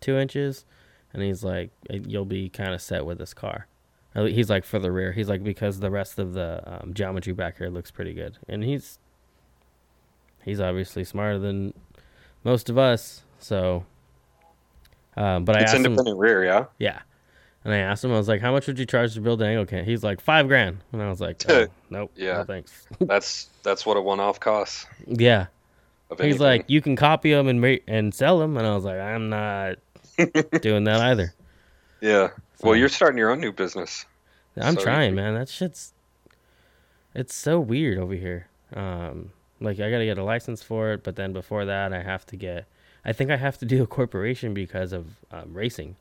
two inches, and he's like, you'll be kind of set with this car. Uh, He's like for the rear. He's like because the rest of the um, geometry back here looks pretty good, and he's he's obviously smarter than most of us. So, um, but I it's asked him, independent rear, yeah. yeah. And I asked him, I was like, how much would you charge to build an angle can?" He's like, five grand. And I was like, oh, nope. Yeah. No thanks. That's that's what a one-off costs. yeah. He's anything. like, you can copy them and ma- and sell them. And I was like, I'm not doing that either. yeah. So, Well, you're starting your own new business. I'm so trying, man. That shit's, it's so weird over here. Um, like I gotta get a license for it, but then before that, I have to get. I think I have to do a corporation because of um, racing.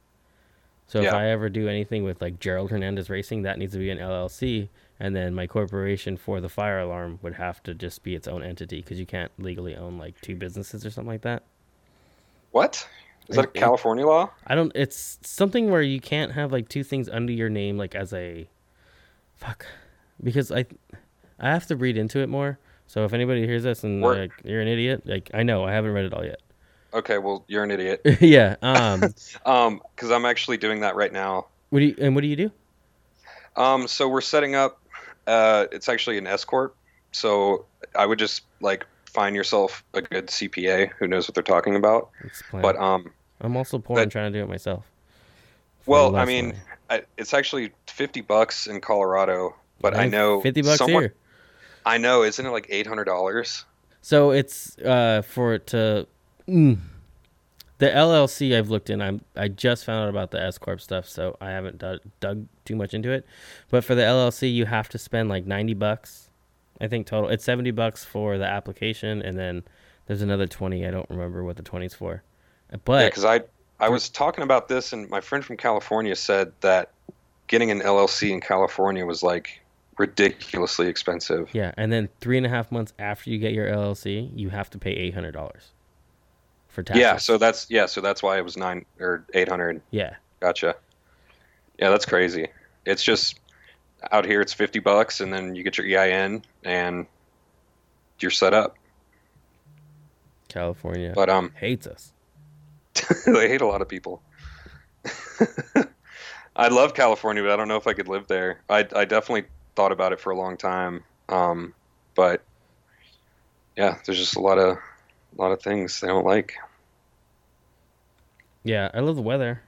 So if I ever do anything with like Gerald Hernandez Racing, that needs to be an LLC, and then my corporation for the fire alarm would have to just be its own entity because you can't legally own like two businesses or something like that. What? Is that a California law? I don't. It's something where you can't have like two things under your name, like as a fuck, because I I have to read into it more. So if anybody hears this and Work. like you're an idiot, like I know I haven't read it all yet. Okay, well, you're an idiot. yeah. Um. Um, because I'm actually doing that right now. what do you and what do you do? Um, so we're setting up. Uh, it's actually an S corp. So I would just like find yourself a good CPA who knows what they're talking about. But um, I'm also poor and trying to do it myself. well, I mean. I, it's actually fifty bucks in Colorado, but I know fifty bucks someone, here. I know, isn't it like eight hundred dollars? So it's uh for it to mm, the LLC I've looked in. I'm I just found out about the S corp stuff, so I haven't dug, dug too much into it. But for the LLC, you have to spend like ninety bucks, I think total. It's seventy bucks for the application, and then there's another twenty. I don't remember what the twenty's for, Yeah, but because I I was talking about this, and my friend from California said that getting an LLC in California was like ridiculously expensive. yeah, and then three and a half months after you get your LLC, you have to pay eight hundred dollars for taxes. Yeah, so that's yeah, so that's why it was nine or eight hundred. yeah, Gotcha. Yeah, that's crazy. It's just out here it's fifty bucks, and then you get your EIN, and you're set up. California But um, hates us. they hate a lot of people. I love California, but I don't know if I could live there. I I definitely thought about it for a long time. Um, but yeah, there's just a lot of a lot of things they don't like. Yeah, I love the weather.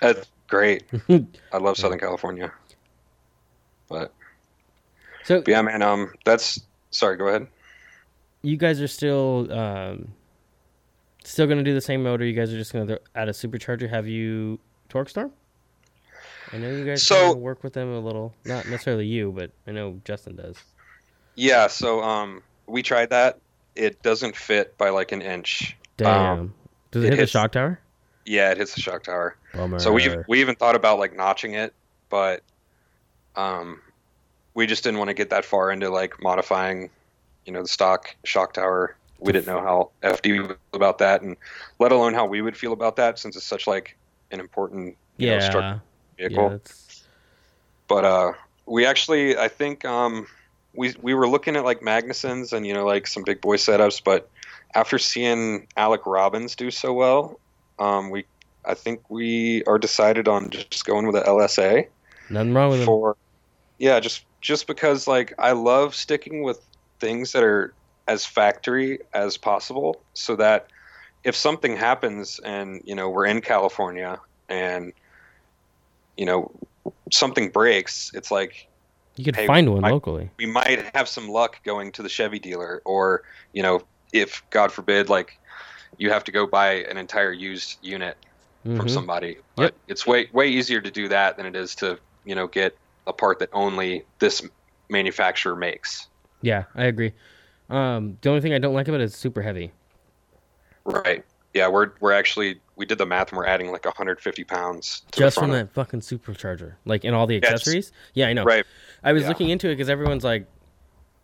That's great. I love Southern California. But, So but yeah, man. Um, that's sorry. Go ahead. you guys are still um, still gonna do the same motor. You guys are just gonna add a supercharger. Have you TorqStorm? I know you guys So- work with them a little. Not necessarily you, but I know Justin does. Yeah. So um, we tried that. It doesn't fit by like an inch. Damn. Does it, it hit the shock tower? Yeah, it hits the shock tower. Bummer. So we we even thought about like notching it, but um, we just didn't want to get that far into like modifying, you know, the stock shock tower. We didn't know how FD would feel about that, and let alone how we would feel about that, since it's such like an important you know, yeah, yeah, vehicle. that's, But uh, we actually, I think, um, we we were looking at like Magnusons and you know like some big boy setups, but after seeing Alec Robbins do so well, um, we I think we are decided on just going with a LSA nothing wrong with them. for yeah, just just because like I love sticking with things that are as factory as possible, so that if something happens and you know we're in California and you know something breaks, it's like You could hey, find one I- locally. we might have some luck going to the Chevy dealer, or you know, if God forbid, like you have to go buy an entire used unit from Mhm. somebody. But it's way way easier to do that than it is to you know get a part that only this manufacturer makes. Yeah, I agree. Um, the only thing I don't like about it is super heavy. Right. Yeah, we're we're actually we did the math and we're adding like 150 pounds to just the from that fucking supercharger, like and all the accessories. Yeah, I know. Right. I was Yeah. looking into it because everyone's like,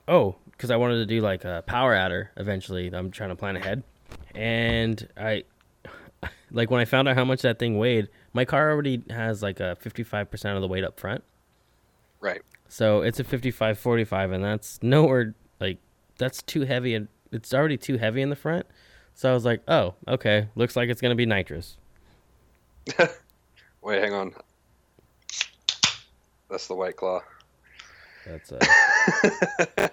"Oh," because I wanted to do like a power adder eventually. I'm trying to plan ahead, and I, like when I found out how much that thing weighed, my car already has like a 55 percent of the weight up front, Right. so it's a 55 45, and that's nowhere like that's too heavy, and it's already too heavy in the front. So I was like, "Oh, okay, looks like it's gonna be nitrous." Wait, hang on. That's the white claw. That's uh,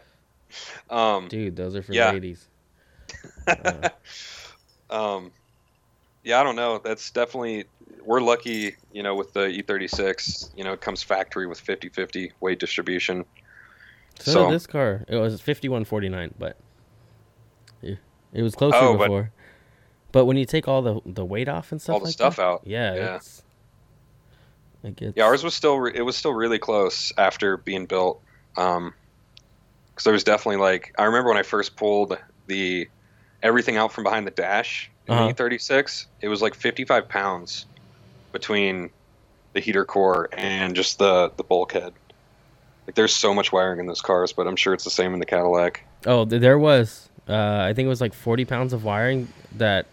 um, dude, those are for Yeah. ladies. Uh, um, yeah, I don't know. That's definitely we're lucky, you know, with the E36. You know, it comes factory with 50-50 weight distribution. So, So- this car. It was fifty one forty nine, but it, was closer Oh, before. But when you take all the the weight off and stuff, like that. All the like stuff that, out. yeah, Yeah. it gets Yeah, ours was still re- it was still really close after being built. Um, because there was definitely like I remember when I first pulled the everything out from behind the dash in Uh-huh. the E36. It was like 55 pounds between the heater core and just the the bulkhead. Like there's so much wiring in those cars, but I'm sure it's the same in the Cadillac. Oh, th- there was. Uh, I think it was like forty pounds of wiring that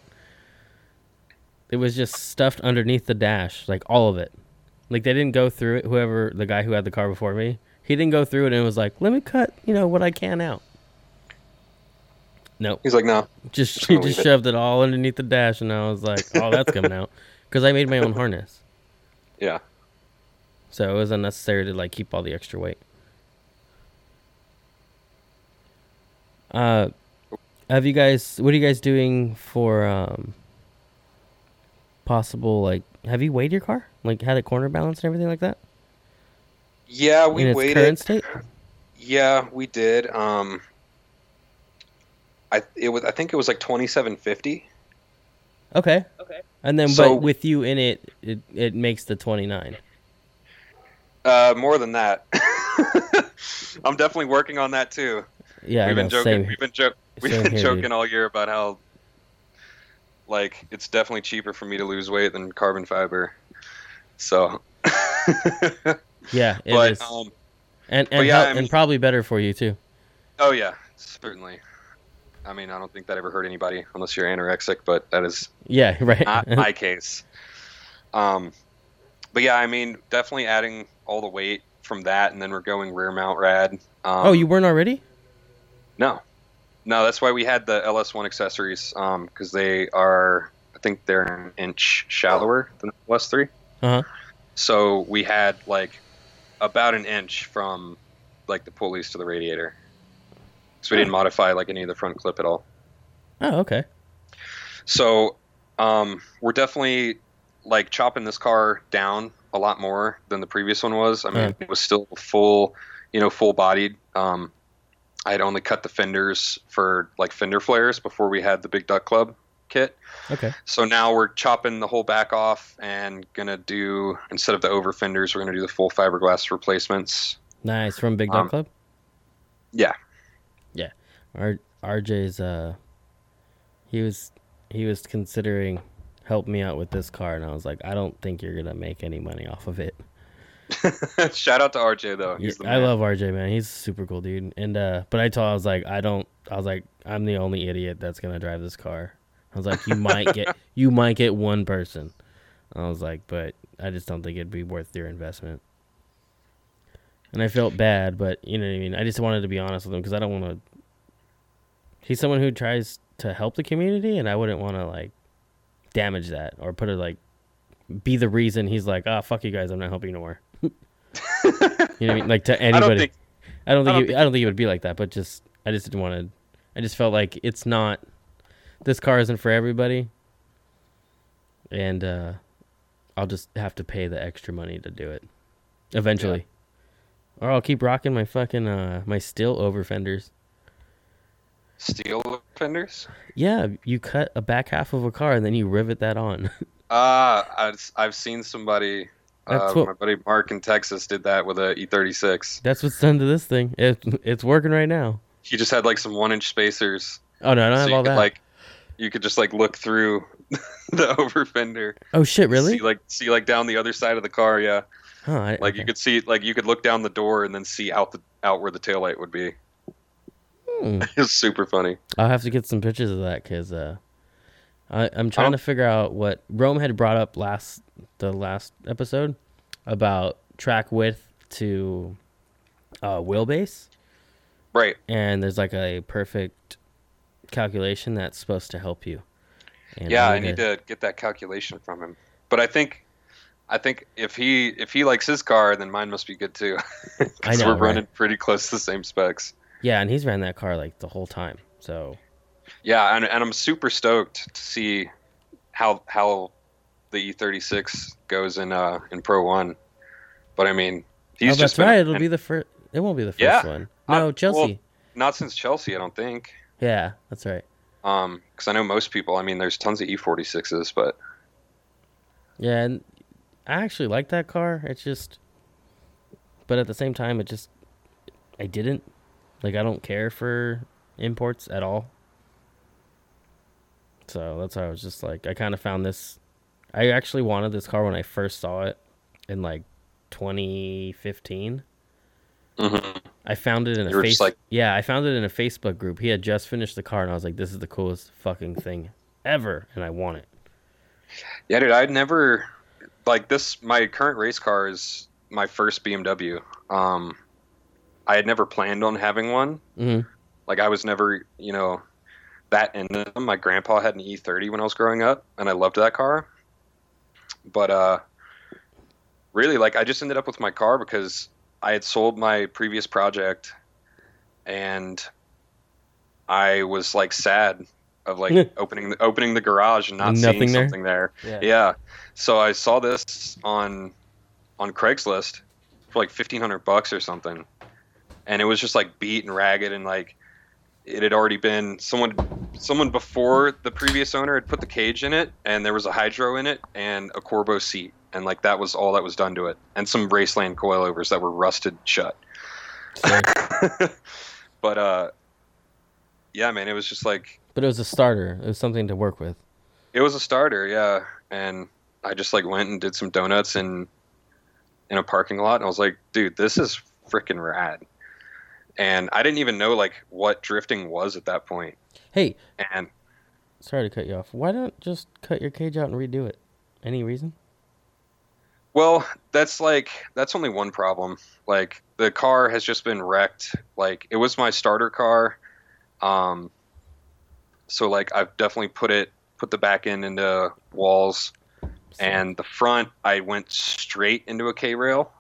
it was just stuffed underneath the dash, like all of it. Like they didn't go through it. Whoever the guy who had the car before me, he didn't go through it and was like, "Let me cut, you know, what I can out." No, He's like, no, just Just he just leave it. shoved it all underneath the dash, and I was like, "Oh, that's coming out," because I made my own harness, yeah, so it was unnecessary to like keep all the extra weight. Uh, have you guys? What are you guys doing for um possible like have you weighed your car? Like had a corner balance and everything like that? Yeah, we in its waited. current state? Yeah, we did. Um, I it was I think it was like twenty seven fifty. Okay. Okay. And then So- but with you in it it, it makes the 29. Uh, more than that. I'm definitely working on that too. Yeah, we've I been know, joking. same. We've been joking. We've same been here, joking dude. all year about how, like, it's definitely cheaper for me to lose weight than carbon fiber. So, Yeah, it but is. um, and and, yeah, hel- I mean- and probably better for you too. oh yeah, certainly. I mean, I don't think that ever hurt anybody unless you're anorexic, but that is Yeah, right. not my case. Um, but yeah, I mean, definitely adding all the weight from that, and then we're going rear mount rad. Um, oh, you weren't already? No, no. That's why we had the LS1 accessories because they are, I think they're an inch shallower than the LS3. Uh-huh. So we had like about an inch from like the pulleys to the radiator. So we didn't modify like any of the front clip at all. Oh, okay. So um, we're definitely like chopping this car down a lot more than the previous one was. I mean, it was still full, you know, full bodied. Um, I had only cut the fenders for like fender flares before we had the Big Duck Club kit. Okay. So now we're chopping the whole back off and gonna do instead of the over fenders, we're gonna do the full fiberglass replacements. Nice from Big Duck Um, Club. Yeah. Yeah, R- RJ's uh he was he was considering help me out with this car and I was like, I don't think you're gonna make any money off of it. shout out to RJ though. The I love RJ man. He's a super cool dude. And uh but I told I was like, I don't I was like, I'm the only idiot that's gonna drive this car. I was like, you might get you might get one person. I was like, but I just don't think it'd be worth your investment. And I felt bad, but you know what I mean. I just wanted to be honest with him because I don't want to. He's someone who tries to help the community, and I wouldn't want to like damage that or put it like be the reason he's like, ah, fuck you guys, I'm not helping no more. you know what I mean? Like to I anybody. don't think I don't think I it, don't I don't think it would be like that, but just I just didn't want to. I just felt like it's not. This car isn't for everybody, and uh, I'll just have to pay the extra money to do it eventually, or I'll keep rocking my fucking uh my still over fenders. steel fenders. Yeah, you cut a back half of a car and then you rivet that on. Uh, I've, I've seen somebody, uh, what- my buddy Mark in Texas did that with a E36. That's what's done to this thing. It, it's working right now. He just had like some one inch spacers. Oh no, I don't so have all could that. like, you could just like look through the over fender. oh shit, really? See like, see like down the other side of the car. Yeah. Huh, I, Like you could see, like you could look down the door and then see out the, out where the taillight would be. Hmm. It was super funny. I'll have to get some pictures of that because uh, I, I'm trying to figure out what Rome had brought up last the last episode about track width to uh, wheelbase, Right. and there's like a perfect calculation that's supposed to help you. And yeah, I need to get that calculation from him. But I think, I think if he if he likes his car, then mine must be good too. Because we're right? running pretty close to the same specs. Yeah, and he's ran that car like the whole time. So Yeah, and, and I'm super stoked to see how how the E36 goes in uh in Pro One. But I mean, he's oh, just right. It'll be the first. It won't be the first Yeah. one. No, Chelsea. well- not since Chelsea, I don't think. yeah, that's right. Um, because I know most people. I mean, there's tons of E46s, but Yeah, and I actually like that car. It's just, but at the same time, it just, I didn't, like, I don't care for imports at all. So that's why I was just like, I kind of found this. I actually wanted this car when I first saw it in like 2015. Mhm. I found it in a You face. like- yeah, I found it in a Facebook group. He had just finished the car, and I was like, "This is the coolest fucking thing ever," and I want it. yeah, dude, I'd never like this. My current race car is my first BMW. Um, I had never planned on having one. hmm Like I was never, you know, that into them. My grandpa had an E30 when I was growing up, and I loved that car. But uh, really, like I just ended up with my car because I had sold my previous project, and I was like sad of like opening the, opening the garage and not Nothing seeing there? something there. Yeah. Yeah. So I saw this on on Craigslist for like fifteen hundred bucks or something, and it was just like beat and ragged and like it had already been someone someone before the previous owner had put the cage in it and there was a hydro in it and a Corbeau seat and like that was all that was done to it and some Raceland coilovers that were rusted shut. But uh, yeah, man, it was just like but it was a starter. It was something to work with. It was a starter, yeah. And I just like went and did some donuts in in a parking lot, and I was like, dude, this is freaking rad. And I didn't even know like what drifting was at that point. Hey, And sorry to cut you off. Why don't just cut your cage out and redo it? Any reason? well, that's like that's only one problem. Like the car has just been wrecked. Like it was my starter car. Um so like I've definitely put it put the back end into walls and the front I went straight into a K rail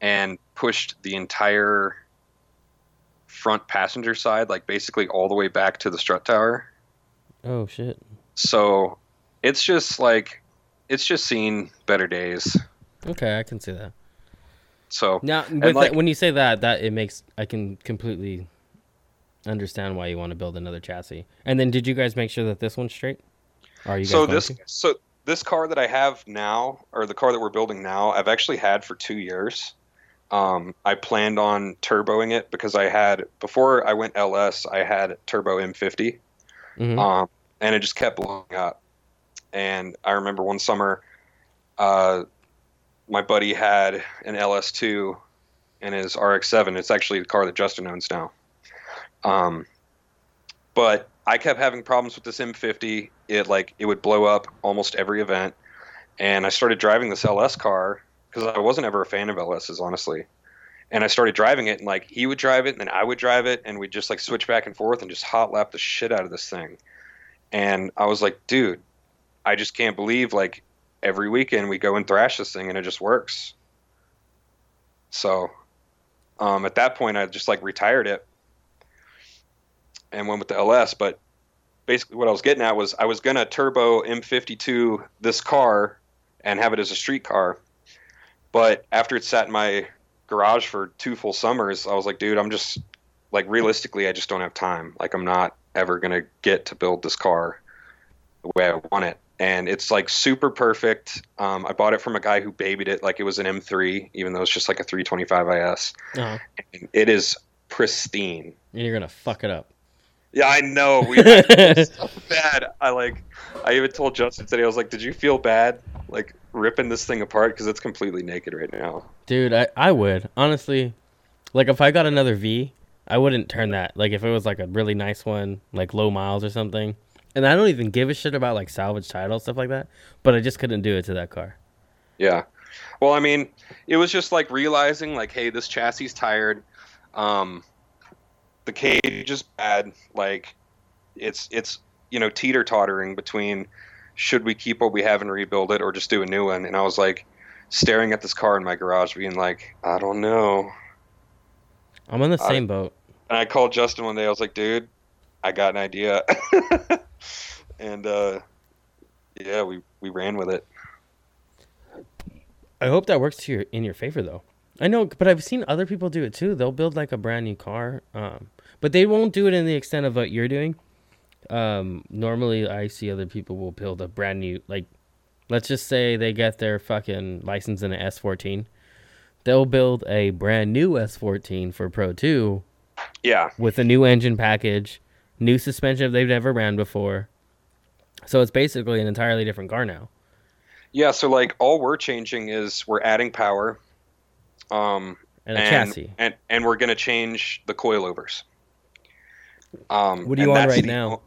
and pushed the entire front passenger side like basically all the way back to the strut tower. Oh shit. So it's just like it's just seen better days. Okay, I can see that. So Now, with like- that, when you say that, that it makes I can completely understand why you want to build another chassis. And then, did you guys make sure that this one's straight? Or are you so this to? so this car that I have now or the car that we're building now, I've actually had for 2 years. Um, I planned on turboing it because I had before I went LS, I had turbo M50. Mhm. um, and it just kept blowing up. And I remember one summer, uh, my buddy had an LS2 and his RX7. It's actually the car that Justin owns now. Um, but I kept having problems with this M50. It like it would blow up almost every event, and I started driving this LS car because I wasn't ever a fan of LSs, honestly. And I started driving it, and like he would drive it, and then I would drive it, and we'd just like switch back and forth and just hot lap the shit out of this thing. And I was like, dude, I just can't believe like every weekend we go and thrash this thing and it just works. So um, at that point, I just like retired it and went with the LS. But basically, what I was getting at was I was gonna turbo M52 this car and have it as a street car. But after it sat in my garage for two full summers, I was like, dude, I'm just like realistically, I just don't have time. Like, I'm not ever gonna get to build this car the way I want it. And it's like super perfect. Um, I bought it from a guy who babied it like it was an M3, even though it's just like a 325 IS. Uh-huh. And it is pristine. And you're gonna fuck it up. Yeah, I know. We so bad. I like. I even told Justin today. I was like, "Did you feel bad, like ripping this thing apart because it's completely naked right now?" Dude, I, I would honestly, like if I got another V, I wouldn't turn that. Like if it was like a really nice one, like low miles or something. And I don't even give a shit about like salvage title stuff like that. But I just couldn't do it to that car. Yeah. Well, I mean, it was just like realizing, like, hey, this chassis is tired. Um, the cage is bad. Like, it's it's you know teeter tottering between should we keep what we have and rebuild it or just do a new one. And I was like staring at this car in my garage, being like, I don't know. I'm on the I- same boat. And I called Justin one day. I was like, dude, I got an idea. and uh, yeah, we we ran with it. I hope that works to your in your favor though. I know, but I've seen other people do it too. They'll build like a brand new car, um, but they won't do it in the extent of what you're doing. Um, normally, I see other people will build a brand new, like, let's just say they get their fucking license in an S14. They'll build a brand new S14 for Pro 2 Yeah, with a new engine package, new suspension they've never ran before. So it's basically an entirely different car now. yeah. So like, all we're changing is we're adding power. Um, And a chassis. and and we're gonna change the coilovers. Um, What are you on right the- now?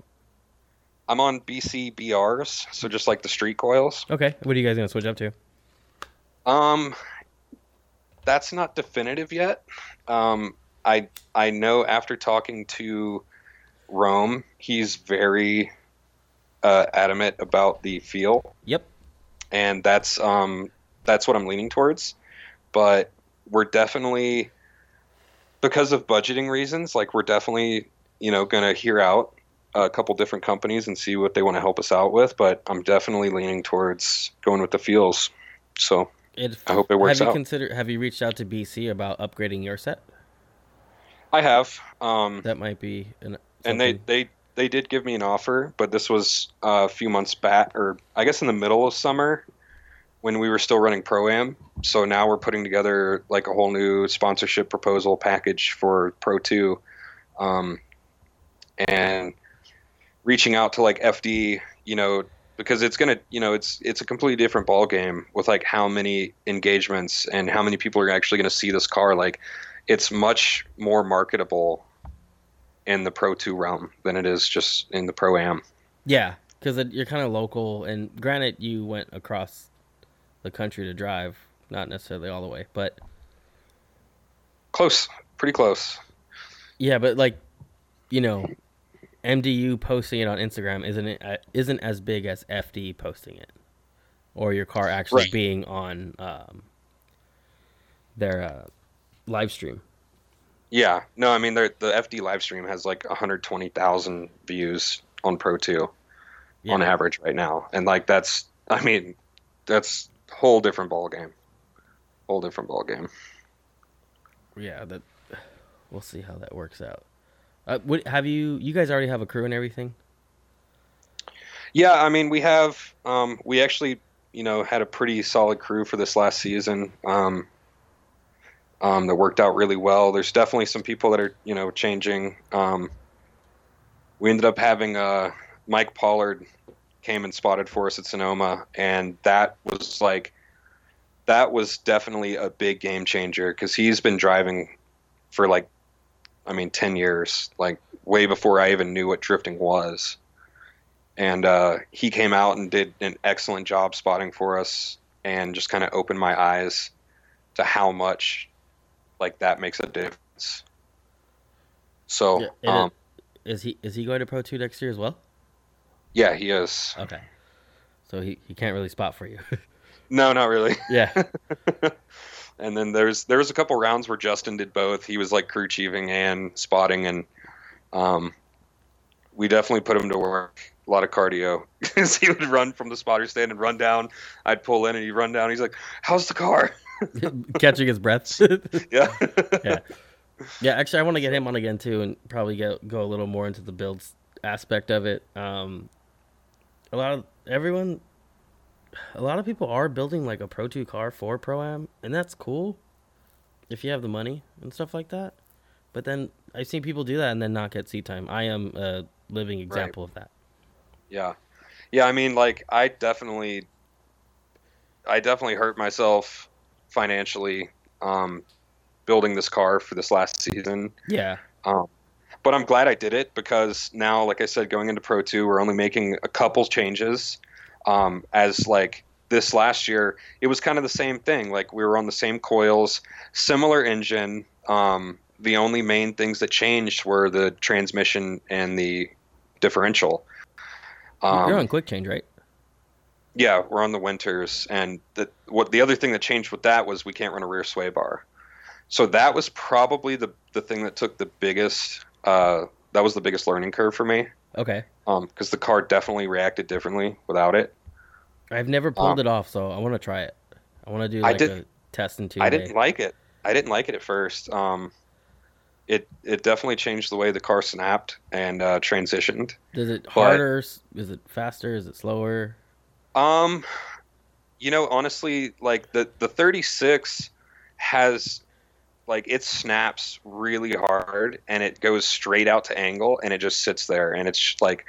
I'm on BCBRs, so just like the street coils. Okay, what are you guys gonna switch up to? Um, that's not definitive yet. Um, I I know after talking to Rome, he's very uh, adamant about the Feal, Yep. and that's um that's what I'm leaning towards. But we're definitely because of budgeting reasons, like we're definitely you know gonna hear out a couple different companies and see what they want to help us out with. But I'm definitely leaning towards going with the Feals. So It, I hope it works have you out. considered? Have you reached out to BC about upgrading your set? I have. Um, That might be an. and they, they they did give me an offer, but this was a few months back, or I guess in the middle of summer when we were still running pro am. So now we're putting together like a whole new sponsorship proposal package for Pro Two, um, and reaching out to like FD, you know, because it's gonna, you know, it's it's a completely different ball game with like how many engagements and how many people are actually gonna see this car. Like, it's much more marketable in the Pro 2 realm than it is just in the Pro Am. Yeah, because you're kind of local, and granted, you went across the country to drive, not necessarily all the way, but Close, pretty close. yeah, but like, you know, MDU posting it on Instagram isn't it uh, isn't as big as FD posting it, or your car actually Right. being on um, their uh, live stream. Yeah, no, I mean the FD live stream has like 120,000 views on Pro 2 Yeah. on average right now, and like that's, I mean, that's whole different ball game. Whole different ball game. Yeah, that we'll see how that works out. Uh, what, have you? You guys already have a crew and everything? Yeah, I mean we have, um, we actually, you know, had a pretty solid crew for this last season. Um, um, that worked out really well. There's definitely some people that are, you know, changing. Um, we ended up having uh, Mike Pollard came and spotted for us at Sonoma, and that was like, that was definitely a big game changer because he's been driving for like, I mean, ten years, like way before I even knew what drifting was. And uh, he came out and did an excellent job spotting for us, and just kind of opened my eyes to how much like that makes a difference. So, Yeah, um, Is he is he going to Pro Two next year as well? yeah, he is. Okay, so he, he can't really spot for you. No, not really. yeah, and then there's there was a couple rounds where Justin did both. He was like crew chiefing and spotting, and um, we definitely put him to work. A lot of cardio he would run from the spotter stand and run down. I'd pull in and he'd run down. He's like, "How's the car?" catching his breath. yeah, yeah, yeah. Actually, I want to get him on again too, and probably get go a little more into the builds aspect of it. Um, a lot of everyone, a lot of people are building like a Pro Two car for Pro Am, and that's cool if you have the money and stuff like that. But then I've seen people do that and then not get seat time. I am a living example of that. Yeah. Yeah, I mean like I definitely I definitely hurt myself financially um building this car for this last season. Yeah, Um but I'm glad I did it because now like I said going into Pro 2 we're only making a couple changes um as like this last year it was kind of the same thing like we were on the same coils, similar engine um the only main things that changed were the transmission and the differential. Um, you're on quick change, right? yeah, we're on the winters, and the what the other thing that changed with that was we can't run a rear sway bar. So that was probably the the thing that took the biggest. Uh, that was the biggest learning curve for me, Okay. Um, because the car definitely reacted differently without it. I've never pulled Um, it off, so I want to try it. I want to do I like did- a test in two. I didn't like it. I didn't like it at first. Um, it it definitely changed the way the car snapped and uh, transitioned. Is it but- harder? Is it faster? Is it slower? Um, you know, honestly, like the the 36 has like it snaps really hard and it goes straight out to angle and it just sits there and it's like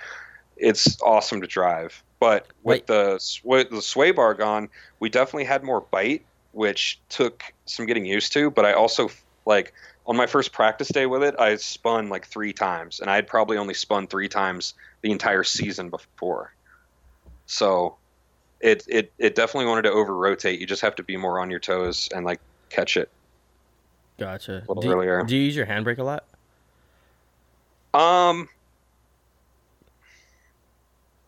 it's awesome to drive. But with Wait. the sw- the sway bar gone, we definitely had more bite, which took some getting used to. But I also like on my first practice day with it, I spun like three times, and I had probably only spun three times the entire season before. So it it it definitely wanted to over rotate. You just have to be more on your toes and like catch it. Gotcha. little do, you- earlier. do you use your handbrake a lot? Um,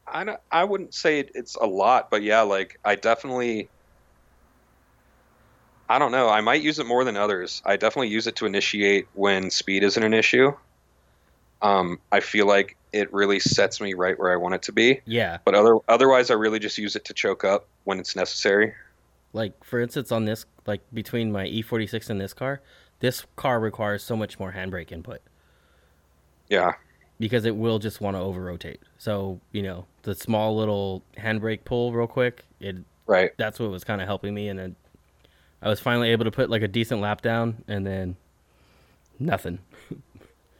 I don't, I wouldn't say it, it's a lot, but yeah, like I definitely. I don't know. I might use it more than others. I definitely use it to initiate when speed isn't an issue. Um, I feel like it really sets me right where I want it to be. Yeah. But other otherwise, I really just use it to choke up when it's necessary. Like for instance, on this, like between my E46 and this car, this car requires so much more handbrake input Yeah, because it will just want to over rotate. So you know the small little handbrake pull real quick. It right. that's what was kind of helping me, and then I was finally able to put like a decent lap down, and then nothing.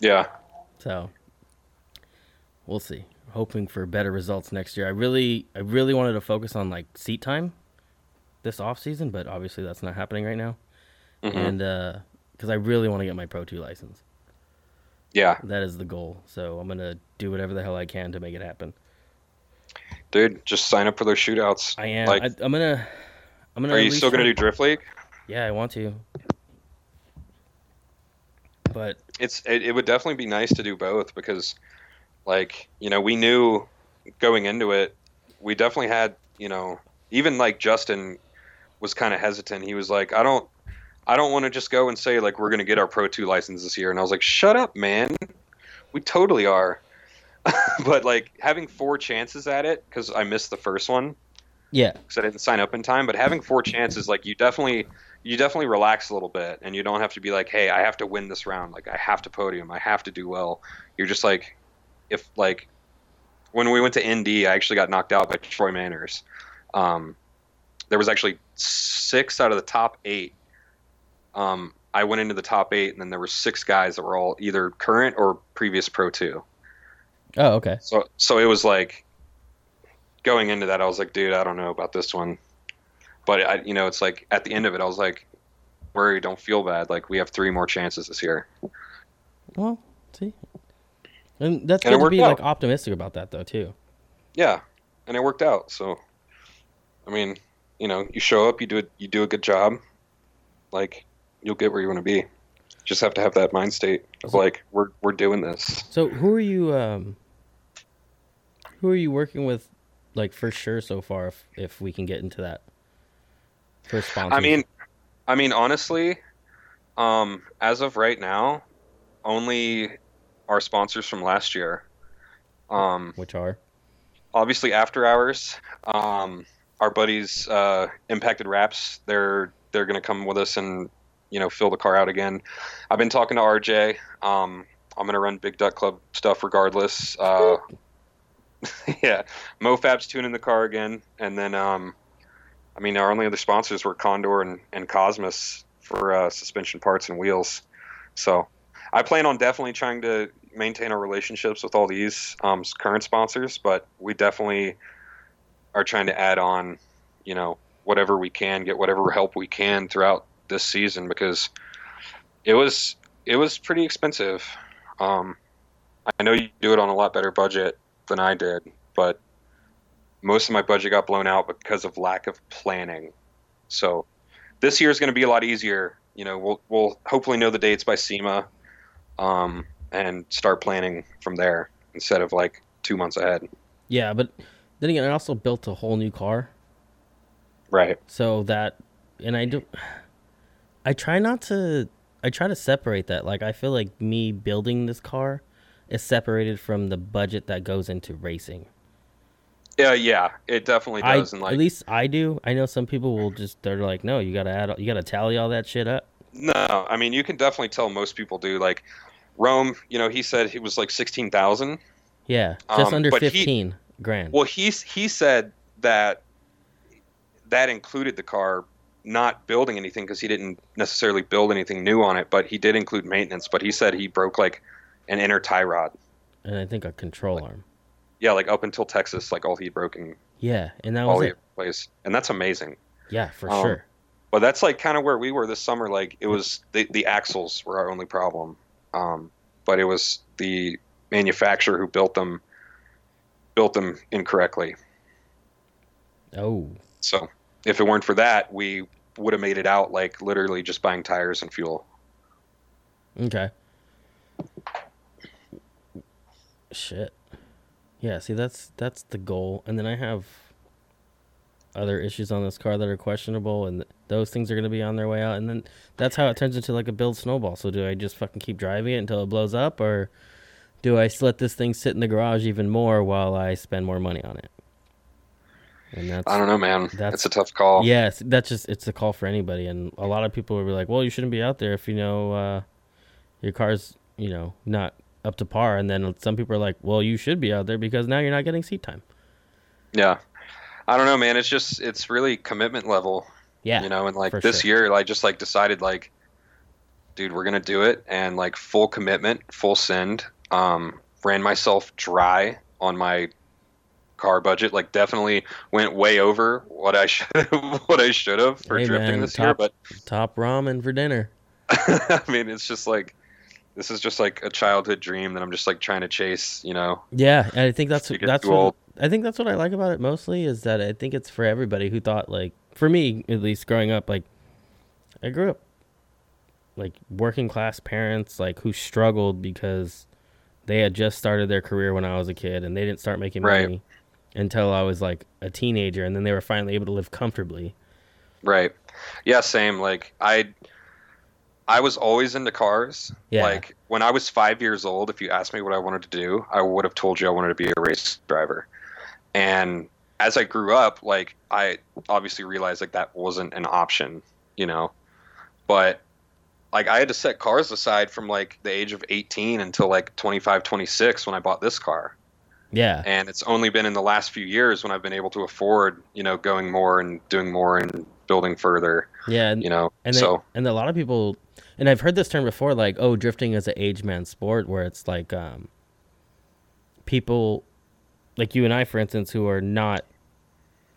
Yeah, So we'll see. Hoping for better results next year. I really, I really wanted to focus on like seat time this off season, but obviously that's not happening right now. Mhm. And because I really want to get my Pro Two license, yeah, that is the goal. So I'm gonna do whatever the hell I can to make it happen. dude. Just sign up for those shootouts. I am. Like, I, I'm gonna. I'm gonna. are you still gonna do drift league? Yeah, I want to. But It's it, it would definitely be nice to do both because, like you know, we knew going into it, we definitely had you know even like Justin was kind of hesitant. He was like, I don't. I don't want to just go and say like we're going to get our Pro 2 license this year and I was like shut up man. We totally are. but like having four chances at it cuz I missed the first one yeah, because I didn't sign up in time. But having four chances, like you definitely, you definitely relax a little bit, and you don't have to be like, "Hey, I have to win this round. Like I have to podium. I have to do well." You're just like, if like, when we went to ND, I actually got knocked out by Troy Manners. Um, there was actually six out of the top eight. Um, I went into the top eight, and then there were six guys that were all either current or previous Pro Two. Oh, okay. So so it was like going into that, I was like, dude, I don't know about this one. But I, you know, it's like at the end of it, I was like, worry, don't feel bad. Like we have three more chances this year. Well, see, and that's And good to be out. like optimistic about that though too. Yeah, and it worked out. So, I mean, you know, you show up, you do it, you do a good job, like you'll get where you want to be. Just have to have that mind state of like we're we're doing this. So who are you? Um, who are you working with, like for sure so far? If if we can get into that for sponsors. I mean, I mean, honestly, um, as of right now, only our sponsors from last year. Um, which are obviously, after hours, um, our buddies, uh, Impacted Wraps, they're they're gonna come with us and you know fill the car out again. I've been talking to RJ. Um, I'm gonna run Big Duck Club stuff regardless. Uh, yeah, MoFab's tuning the car again, and then um, I mean our only other sponsors were Condor and, and Cosmis for uh, suspension parts and wheels. So I plan on definitely trying to maintain our relationships with all these um, current sponsors, but we definitely are trying to add on, you know, whatever we can, get whatever help we can throughout this season because it was it was pretty expensive. Um, I know you do it on a lot better budget than I did, but most of my budget got blown out because of lack of planning. So this year is going to be a lot easier. You know, we'll we'll hopefully know the dates by SEMA, um, and start planning from there instead of like two months ahead. yeah, but then again, I also built a whole new car, Right. so that and I do. I try not to. I try to separate that. Like I feel like me building this car is separated from the budget that goes into racing. Yeah, yeah, it definitely I, does. and like, at least I do. I know some people will just they're like, no, you gotta add, you gotta tally all that shit up. no, I mean, you can definitely tell most people do. Like, Rome, you know, he said he was like sixteen thousand. Yeah, just Um, under but he- fifteen grand. Well, he he said that that included the car not building anything because he didn't necessarily build anything new on it, but he did include maintenance. But he said he broke like an inner tie rod. and I think a control like- arm. Yeah, like up until Texas, like all he broken, Yeah, and that all was he it. replaced, and that's amazing. Yeah, for Um, sure. But that's like kind of where we were this summer. Like it was the the axles were our only problem, um, but it was the manufacturer who built them built them incorrectly. Oh, So if it weren't for that, we would have made it out like literally just buying tires and fuel. okay. Shit. Yeah, see that's that's the goal, and then I have other issues on this car that are questionable, and those things are gonna be on their way out, and then that's how it turns into like a build snowball. So do I just fucking keep driving it until it blows up, or do I let this thing sit in the garage even more while I spend more money on it? And that's I don't know, man. that's- it's a tough call. Yes, that's just it's a call for anybody, and a lot of people will be like, "Well, you shouldn't be out there if you know uh, your car's you know not up to par." And then some people are like, "Well, you should be out there because now you're not getting seat time." Yeah. I don't know, man. It's just it's really commitment level. Yeah, You know, and like this sure. year I just like decided like dude, we're gonna do it and like full commitment, full send. Um ran myself dry on my car budget. Like definitely went way over what I should what I should have for Hey, drifting man, this year. top- But top ramen for dinner. I mean it's just like this is just like a childhood dream that I'm just like trying to chase, you know. Yeah, I think that's that's what old. I think that's what I like about it mostly is that I think it's for everybody who thought like for me at least growing up like I grew up like working class parents like who struggled because they had just started their career when I was a kid and they didn't start making Right. money until I was like a teenager and then they were finally able to live comfortably. Right. Yeah, same. Like I I was always into cars. Yeah. Like when I was 5 years old, if you asked me what I wanted to do, I would have told you I wanted to be a race driver. And as I grew up, like I obviously realized like that wasn't an option, you know. But like I had to set cars aside from like the age of 18 until like 25, 26 when I bought this car Yeah. and it's only been in the last few years when I've been able to afford, you know, going more and doing more and building further, Yeah, and, you know. and they, so and a lot of people and I've heard this term before like oh drifting is an age man sport where it's like um people like you and I for instance who are not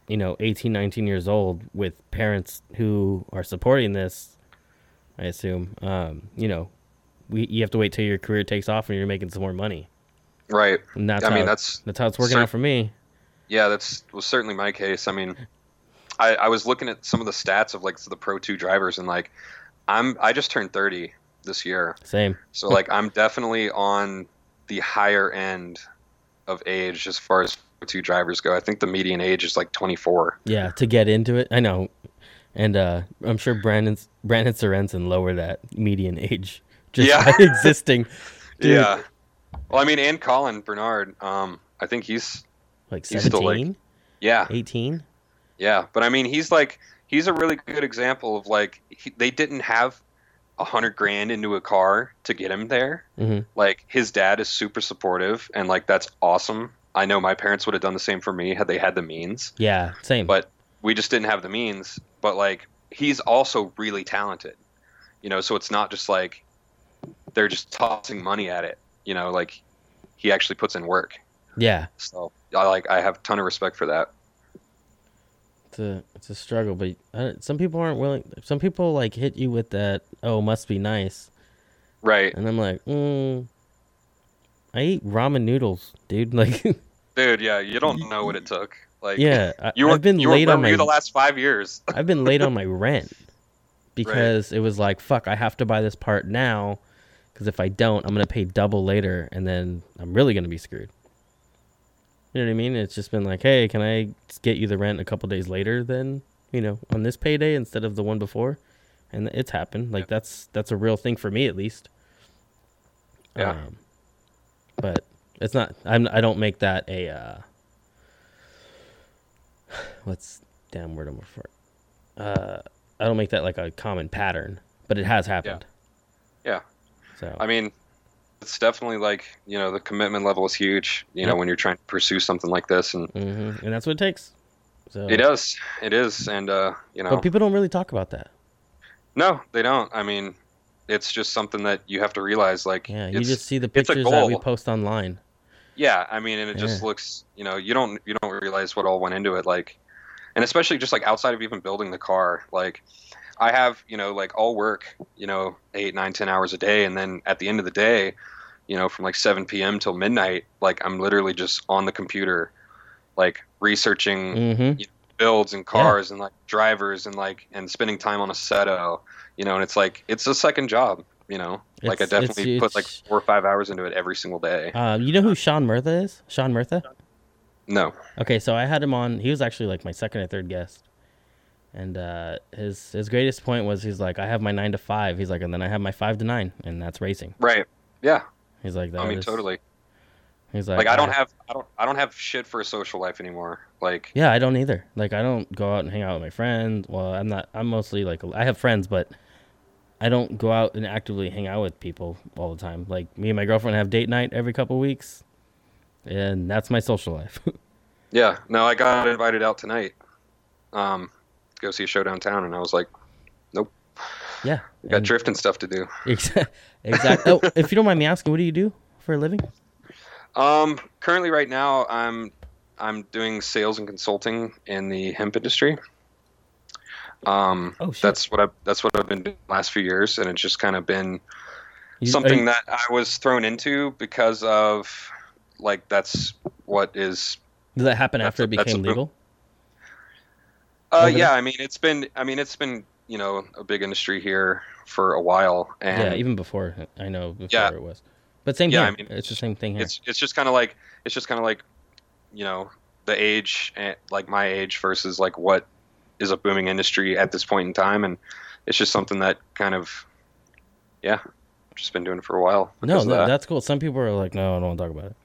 you know 18 19 years old with parents who are supporting this I assume um you know we you have to wait till your career takes off and you're making some more money right. and that's I how mean, that's that's how it's working cer- out for me yeah, that's was certainly my case. I mean, I, I was looking at some of the stats of like the Pro Two drivers, and like I'm I just turned 30 this year, same so like I'm definitely on the higher end of age as far as Pro Two drivers go. I think the median age is like 24. Yeah, to get into it, I know, and uh, I'm sure Brandon's Brandon Sorensen lowered that median age just Yeah. by existing. Dude, Yeah. Well, I mean, and Colin Bernard, um, I think he's like still, like- 17, yeah, 18. Yeah, but I mean, he's like he's a really good example of like he, they didn't have a hundred grand into a car to get him there. hmm Like his dad is super supportive, and like that's awesome. I know my parents would have done the same for me had they had the means, Yeah, same. but we just didn't have the means. But like he's also really talented, you know. So it's not just like they're just tossing money at it, you know. Like he actually puts in work. yeah, So I like I have a ton of respect for that. it's a it's a struggle, but uh, some people aren't willing. Some people like hit you with that. Oh, must be nice, Right. and I'm like, mm, I eat ramen noodles, dude. Like, Dude, yeah, you don't know what it took. Like, yeah, I, you were I've been you late where on my you the last five years. I've been late on my rent because it was like, fuck, I have to buy this part now because if I don't, I'm going to pay double later and then I'm really going to be screwed. You know what I mean? It's just been like, hey, can I get you the rent a couple days later than, you know, on this payday instead of the one before? And it's happened. Like that's that's a real thing for me at least. Yeah. Um, but it's not I'm I don't make that a uh what's damn word I'm for. Uh I don't make that like a common pattern, but it has happened. Yeah. Yeah. So I mean, it's definitely like you know the commitment level is huge. You know when you're trying to pursue something like this, and hmm and that's what it takes. So it does, it is, and uh, you know, But people don't really talk about that. no, they don't. I mean, it's just something that you have to realize. Like, Yeah, you just see the pictures that we post online. Yeah, I mean, and it just looks, you know, you don't you don't realize what all went into it, like, and especially just like outside of even building the car, like, I have, you know, like all work, you know, eight, nine, ten hours a day, and then at the end of the day, you know, from like seven p.m. till midnight, like I'm literally just on the computer, like researching Mm-hmm. builds and cars and like drivers and like and spending time on Assetto, you know, and it's like it's a second job, you know, like I It's- it's- definitely put like four or five hours into it every single day. Um, you know who Sean Murtha is? Sean Murtha? No. Okay, so I had him on. He was actually like my second or third guest, and uh, his his greatest point was he's like, I have my nine to five. He's like, and then I have my five to nine, and that's racing. Right. Yeah. He's like, that I mean, is- totally. He's like, Like I don't "I- have I don't I don't have shit for a social life anymore. Like Yeah, I don't either. Like I don't go out and hang out with my friends. Well, I'm not. I'm mostly like I have friends, but I don't go out and actively hang out with people all the time. Like me and my girlfriend have date night every couple weeks, and that's my social life. yeah, no, I got invited out tonight. Um, go see a show downtown, and I was like, nope. yeah, I got and- drifting stuff to do. Exactly. Oh, if you don't mind me asking, what do you do for a living? Um, currently, right now, I'm I'm doing sales and consulting in the hemp industry. Um, Oh, shit. that's what I that's what I've been doing the last few years, and it's just kind of been You- something you- that I was thrown into because of like that's what is. Does that happen after a- it became legal? Uh, yeah. I mean it's been I mean it's been you know a big industry here for a while, and yeah, even before I know before Yeah. it was. But same Yeah, here. I mean, it's the same thing here. it's it's just kind of like it's just kind of like you know the age and like my age versus like what is a booming industry at this point in time and it's just something that kind of yeah just been doing it for a while no, no, that. that's cool. Some people are like, no, I don't want to talk about it.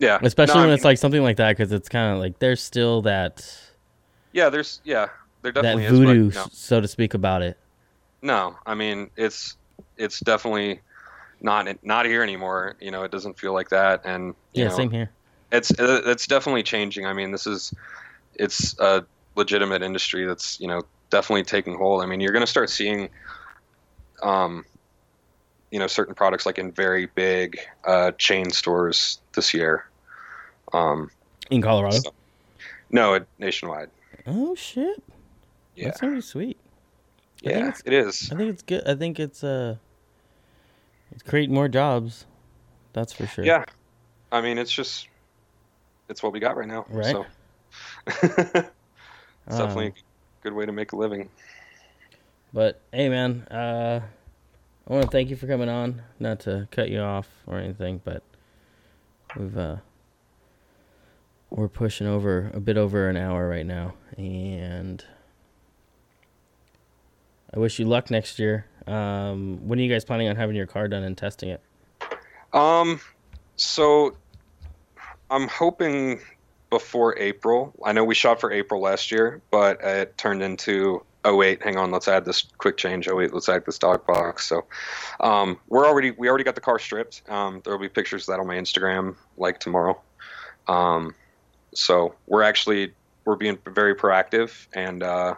yeah Especially No, I when it's like something like that, because it's kind of like there's still that yeah there's yeah there definitely that voodoo, is but, no, so to speak, about it. no I mean it's it's definitely not not here anymore you know it doesn't feel like that and you Yeah, know, same here. it's it's definitely changing. I mean, this is it's a legitimate industry that's you know definitely taking hold. I mean, you're going to start seeing, um, you know, certain products like in very big uh, chain stores this year. Um, In Colorado. so- no, it, nationwide. Oh shit, Yeah, that's gonna sweet. I yeah, it is. I think it's good. I think it's uh, it's creating more jobs. That's for sure. Yeah, I mean, it's just it's what we got right now. Right. So. it's Um, definitely a good way to make a living. But hey, man, uh, I want to thank you for coming on. Not to cut you off or anything, but we've uh, we're pushing over a bit over an hour right now, and I wish you luck next year. Um, when are you guys planning on having your car done and testing it? Um, so I'm hoping before April. I know we shot for April last year, but it turned into oh wait, hang on, let's add this quick change. Oh wait, let's add this dog box. So um, we're already we already got the car stripped. Um, there will be pictures of that on my Instagram like tomorrow. Um, so we're actually we're being very proactive and uh,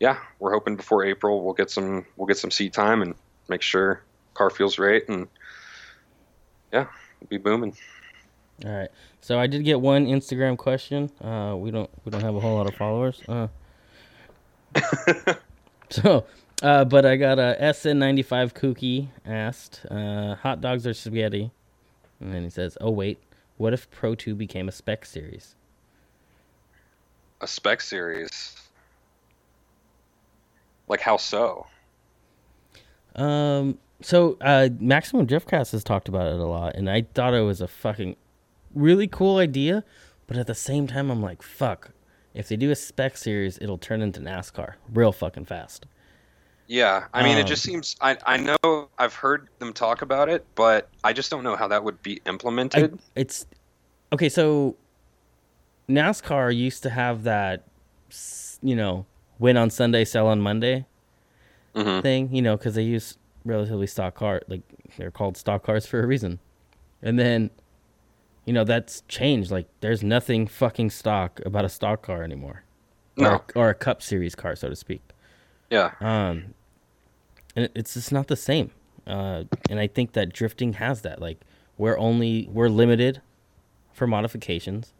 yeah, we're hoping before April we'll get some we'll get some seat time and make sure car feels right and yeah, we'll be booming. All right. So I did get one Instagram question. Uh, we don't we don't have a whole lot of followers. Uh, so, uh, but I got a SN95 Kooky asked, uh, hot dogs or spaghetti, and then he says, "Oh wait, what if Pro 2 became a spec series?" A spec series. Like how so? Um. So, uh, Maximum Driftcast has talked about it a lot, and I thought it was a fucking really cool idea, but at the same time, I'm like, fuck. If they do a spec series, it'll turn into NASCAR real fucking fast. Yeah, I mean, Um, it just seems. I I know I've heard them talk about it, but I just don't know how that would be I, implemented. it's okay. So NASCAR used to have that, you know, win on Sunday, sell on Monday hmm thing. You know, because they use relatively stock car, like they're called stock cars for a reason. And then, you know, that's changed. Like, there's nothing fucking stock about a stock car anymore, No. or, or a Cup Series car, so to speak. Yeah, Um, and it's just not the same. Uh, and I think that drifting has that. Like, we're only we're limited for modifications.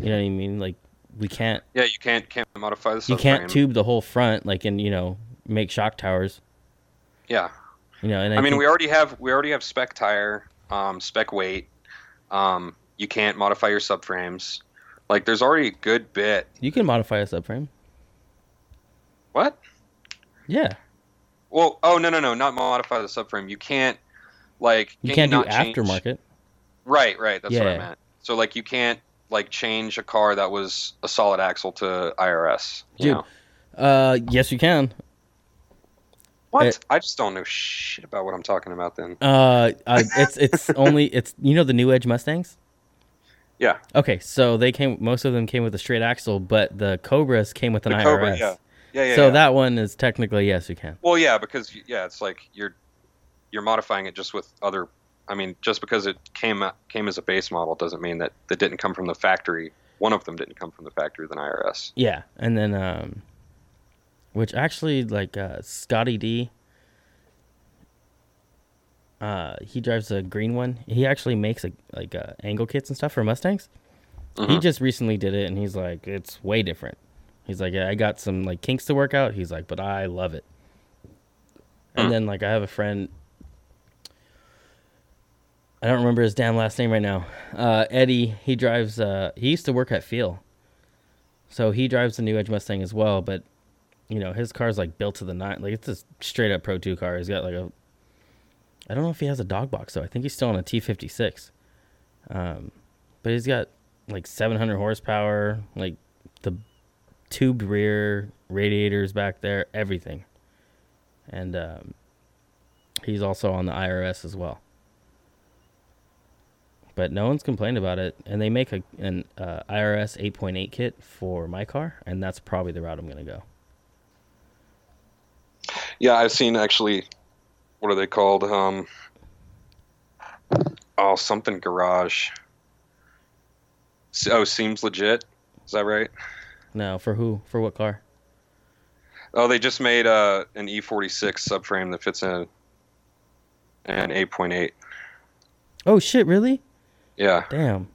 You know what I mean? Like, we can't yeah. You can't can't modify the. you can't subframe. tube the whole front like and you know make shock towers. Yeah, You know, and I, I, mean, think- we already have we already have spec tire, um, spec weight. Um, you can't modify your subframes. Like, there's already a good bit. you can modify a subframe. What? Yeah, Well, oh no no no, not modify the subframe. You can't like you can can't do not change- aftermarket. Right, right. That's what I Yeah. meant. So like you can't like change a car that was a solid axle to IRS. You Dude. know? Uh, yes, you can. What? It- I just don't know shit about what I'm talking about. Then. Uh, uh it's it's only it's you know the new Edge Mustangs. Yeah. Okay, so they came. Most of them came with a straight axle, but the Cobras came with an The IRS. Cobra, yeah. Yeah, yeah. so yeah. that one is technically yes, you can. Well, yeah, because yeah, it's like you're you're modifying it just with other. I mean, just because it came came as a base model doesn't mean that it didn't come from the factory. One of them didn't come from the factory than IRS. Yeah, and then um, which actually like uh, Scotty D. Uh, he drives a green one. He actually makes a, like uh, angle kits and stuff for Mustangs. He Mhm. just recently did it, and he's like, it's way different. He's like, yeah, I got some like kinks to work out. He's like, but I love it. And Hmm. then like I have a friend. I don't remember his damn last name right now. Uh, Eddie. He drives. Uh, he used to work at Feal. So he drives the new Edge Mustang as well, but you know his car's like built to the nine. Like it's a straight up Pro Two car. He's got like a. I don't know if he has a dog box though. I think he's still on a T fifty six. Um, but he's got like seven hundred horsepower, like the tubed rear radiators back there, everything. And um, he's also on the IRS as well. But no one's complained about it, and they make a an uh, IRS 8.8 kit for my car, and that's probably the route I'm gonna go. Yeah, I've seen actually. What are they called? Um. Oh, something garage. Oh, seems legit. Is that right? No, for who? For what car? Oh, they just made uh, an E46 subframe that fits in an 8.8. Oh shit! Really? Yeah. Damn.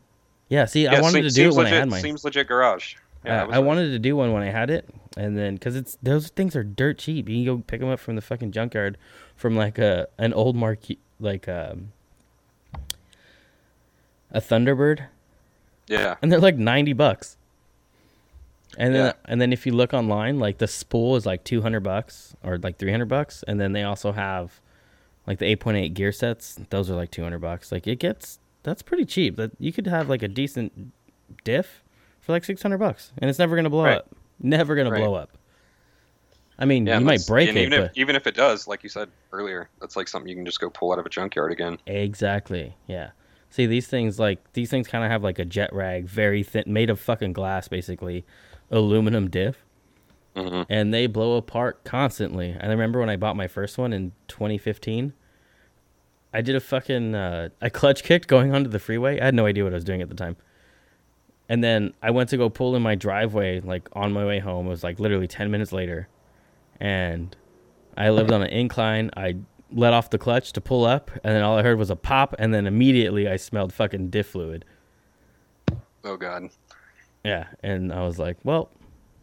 Yeah. See, I wanted se- to do it when legit, I had mine. Seems legit garage. Yeah, I, was I right. wanted to do one when I had it, and then because it's those things are dirt cheap. You can go pick them up from the fucking junkyard, from like a an old Marquis, like um, a Thunderbird, Yeah. and they're like ninety bucks. And then Yeah. and then if you look online, like the spool is like two hundred bucks or like three hundred bucks, and then they also have like the eight point eight gear sets. Those are like two hundred bucks. Like it gets that's pretty cheap. That you could have like a decent diff for like six hundred bucks, and it's never gonna blow Right. up. Never gonna Right. blow up. I mean, Yeah, you might break it, even but if, even if it does, like you said earlier, that's like something you can just go pull out of a junkyard again. exactly, yeah. See, these things like these things kind of have like a jet rag, very thin, made of fucking glass, basically, aluminum diff. hmm and they blow apart constantly. I remember when I bought my first one in 2015. I did a fucking uh, I clutch kicked going onto the freeway. I had no idea what I was doing at the time. And then I went to go pull in my driveway, like on my way home. It was like literally 10 minutes later. And I lived on an incline. I let off the clutch to pull up, and then all I heard was a pop, and then immediately I smelled fucking diff fluid. Oh god, Yeah, and I was like, well,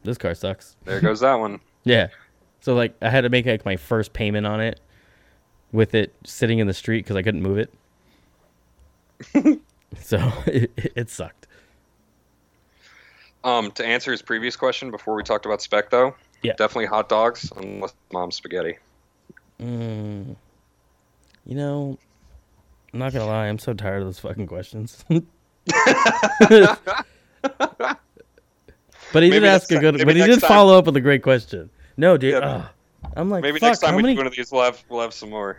this car sucks. there goes that one. Yeah. So like I had to make like my first payment on it with it sitting in the street because I couldn't move it. so it, it sucked. Um, to answer his previous question before we talked about spec, though, Yeah. definitely hot dogs unless mom's spaghetti. Mm, you know, I'm not gonna lie, I'm so tired of those fucking questions. but he did ask a good. But he did time- follow up with a great question. No, dude. Yeah. I'm like, Maybe fuck, next time we many do one of these, we'll have we'll have some more.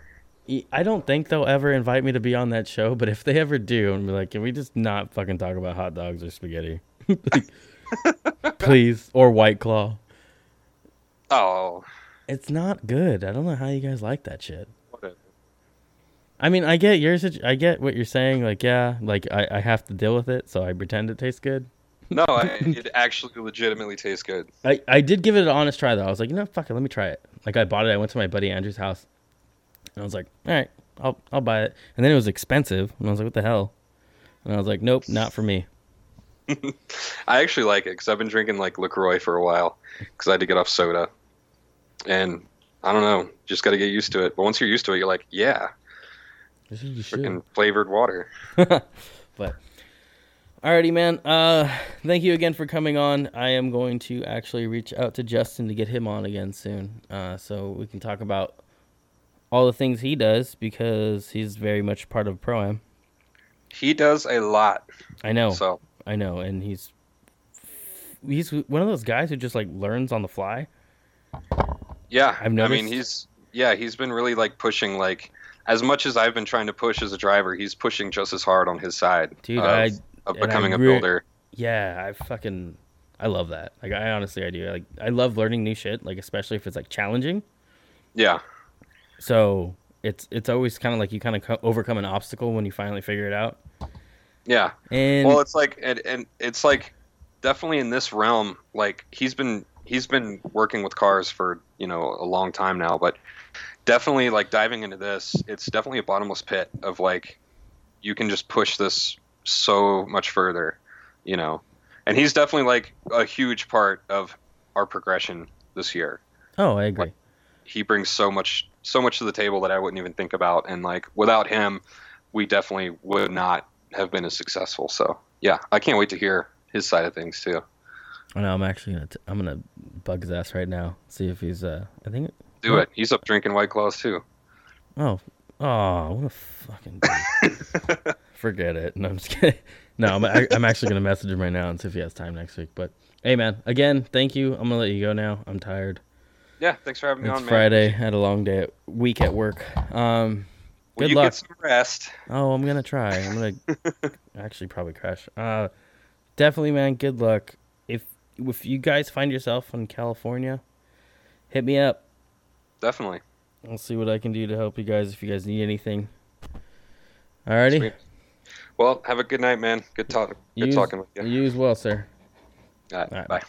I don't think they'll ever invite me to be on that show, but if they ever do, I'm like, can we just not fucking talk about hot dogs or spaghetti? Like, please. Or White Claw. Oh, It's not good. I don't know how you guys like that shit. I mean, I get yours. I get what you're saying. Like, yeah, like I, I have to deal with it, so I pretend it tastes good. No, I, it actually legitimately tastes good. I, I did give it an honest try though. I was like, you know, fuck it, let me try it. Like I bought it. I went to my buddy Andrew's house, and I was like, all right, I'll I'll buy it. And then it was expensive, and I was like, what the hell? And I was like, nope, not for me. I actually like it because I've been drinking like Lacroix for a while because I had to get off soda, and I don't know, just got to get used to it. But once you're used to it, you're like, yeah, This is should. freaking flavored water. but alrighty, man. Uh, thank you again for coming on. I am going to actually reach out to Justin to get him on again soon, uh, so we can talk about all the things he does because he's very much part of pro am. He does a lot. I know, So I know, and he's he's one of those guys who just like learns on the fly. yeah, I've noticed. I mean, he's yeah, he's been really like pushing like as much as I've been trying to push as a driver, he's pushing just as hard on his side. Dude, of, I of and I becoming a builder. yeah, I fucking I love that. Like I honestly I do. Like I love learning new shit, like especially if it's like challenging. Yeah, So, it's it's always kind of like you kind of co- overcome an obstacle when you finally figure it out. yeah. And well, it's like and, and it's like definitely in this realm. Like he's been he's been working with cars for you know a long time now, but definitely like diving into this, it's definitely a bottomless pit of like you can just push this so much further, you know. And he's definitely like a huge part of our progression this year. oh, I agree. he brings so much so much to the table that I wouldn't even think about and like without him we definitely would not have been as successful so yeah I can't wait to hear his side of things too I know I'm actually gonna t- I'm gonna bug his ass right now. See if he's uh I think do it he's up drinking White Claws too oh oh what a fucking forget it. No, I'm just kidding. No, I'm I, I'm actually gonna message him right now and see if he has time next week. But hey, man, again, thank you. I'm gonna let you go now. I'm tired. yeah thanks for having me It's on man Friday. I had a long day at week at work. Um, good you luck. get some rest Oh, I'm gonna try. I'm gonna actually probably crash. Uh, definitely, man. Good luck. If if you guys find yourself in California, hit me up. Definitely I'll see what I can do to help you guys if you guys need anything. Alrighty. Sweet. well have a good night man good talk good talking with you You as well, sir. All right, All right. bye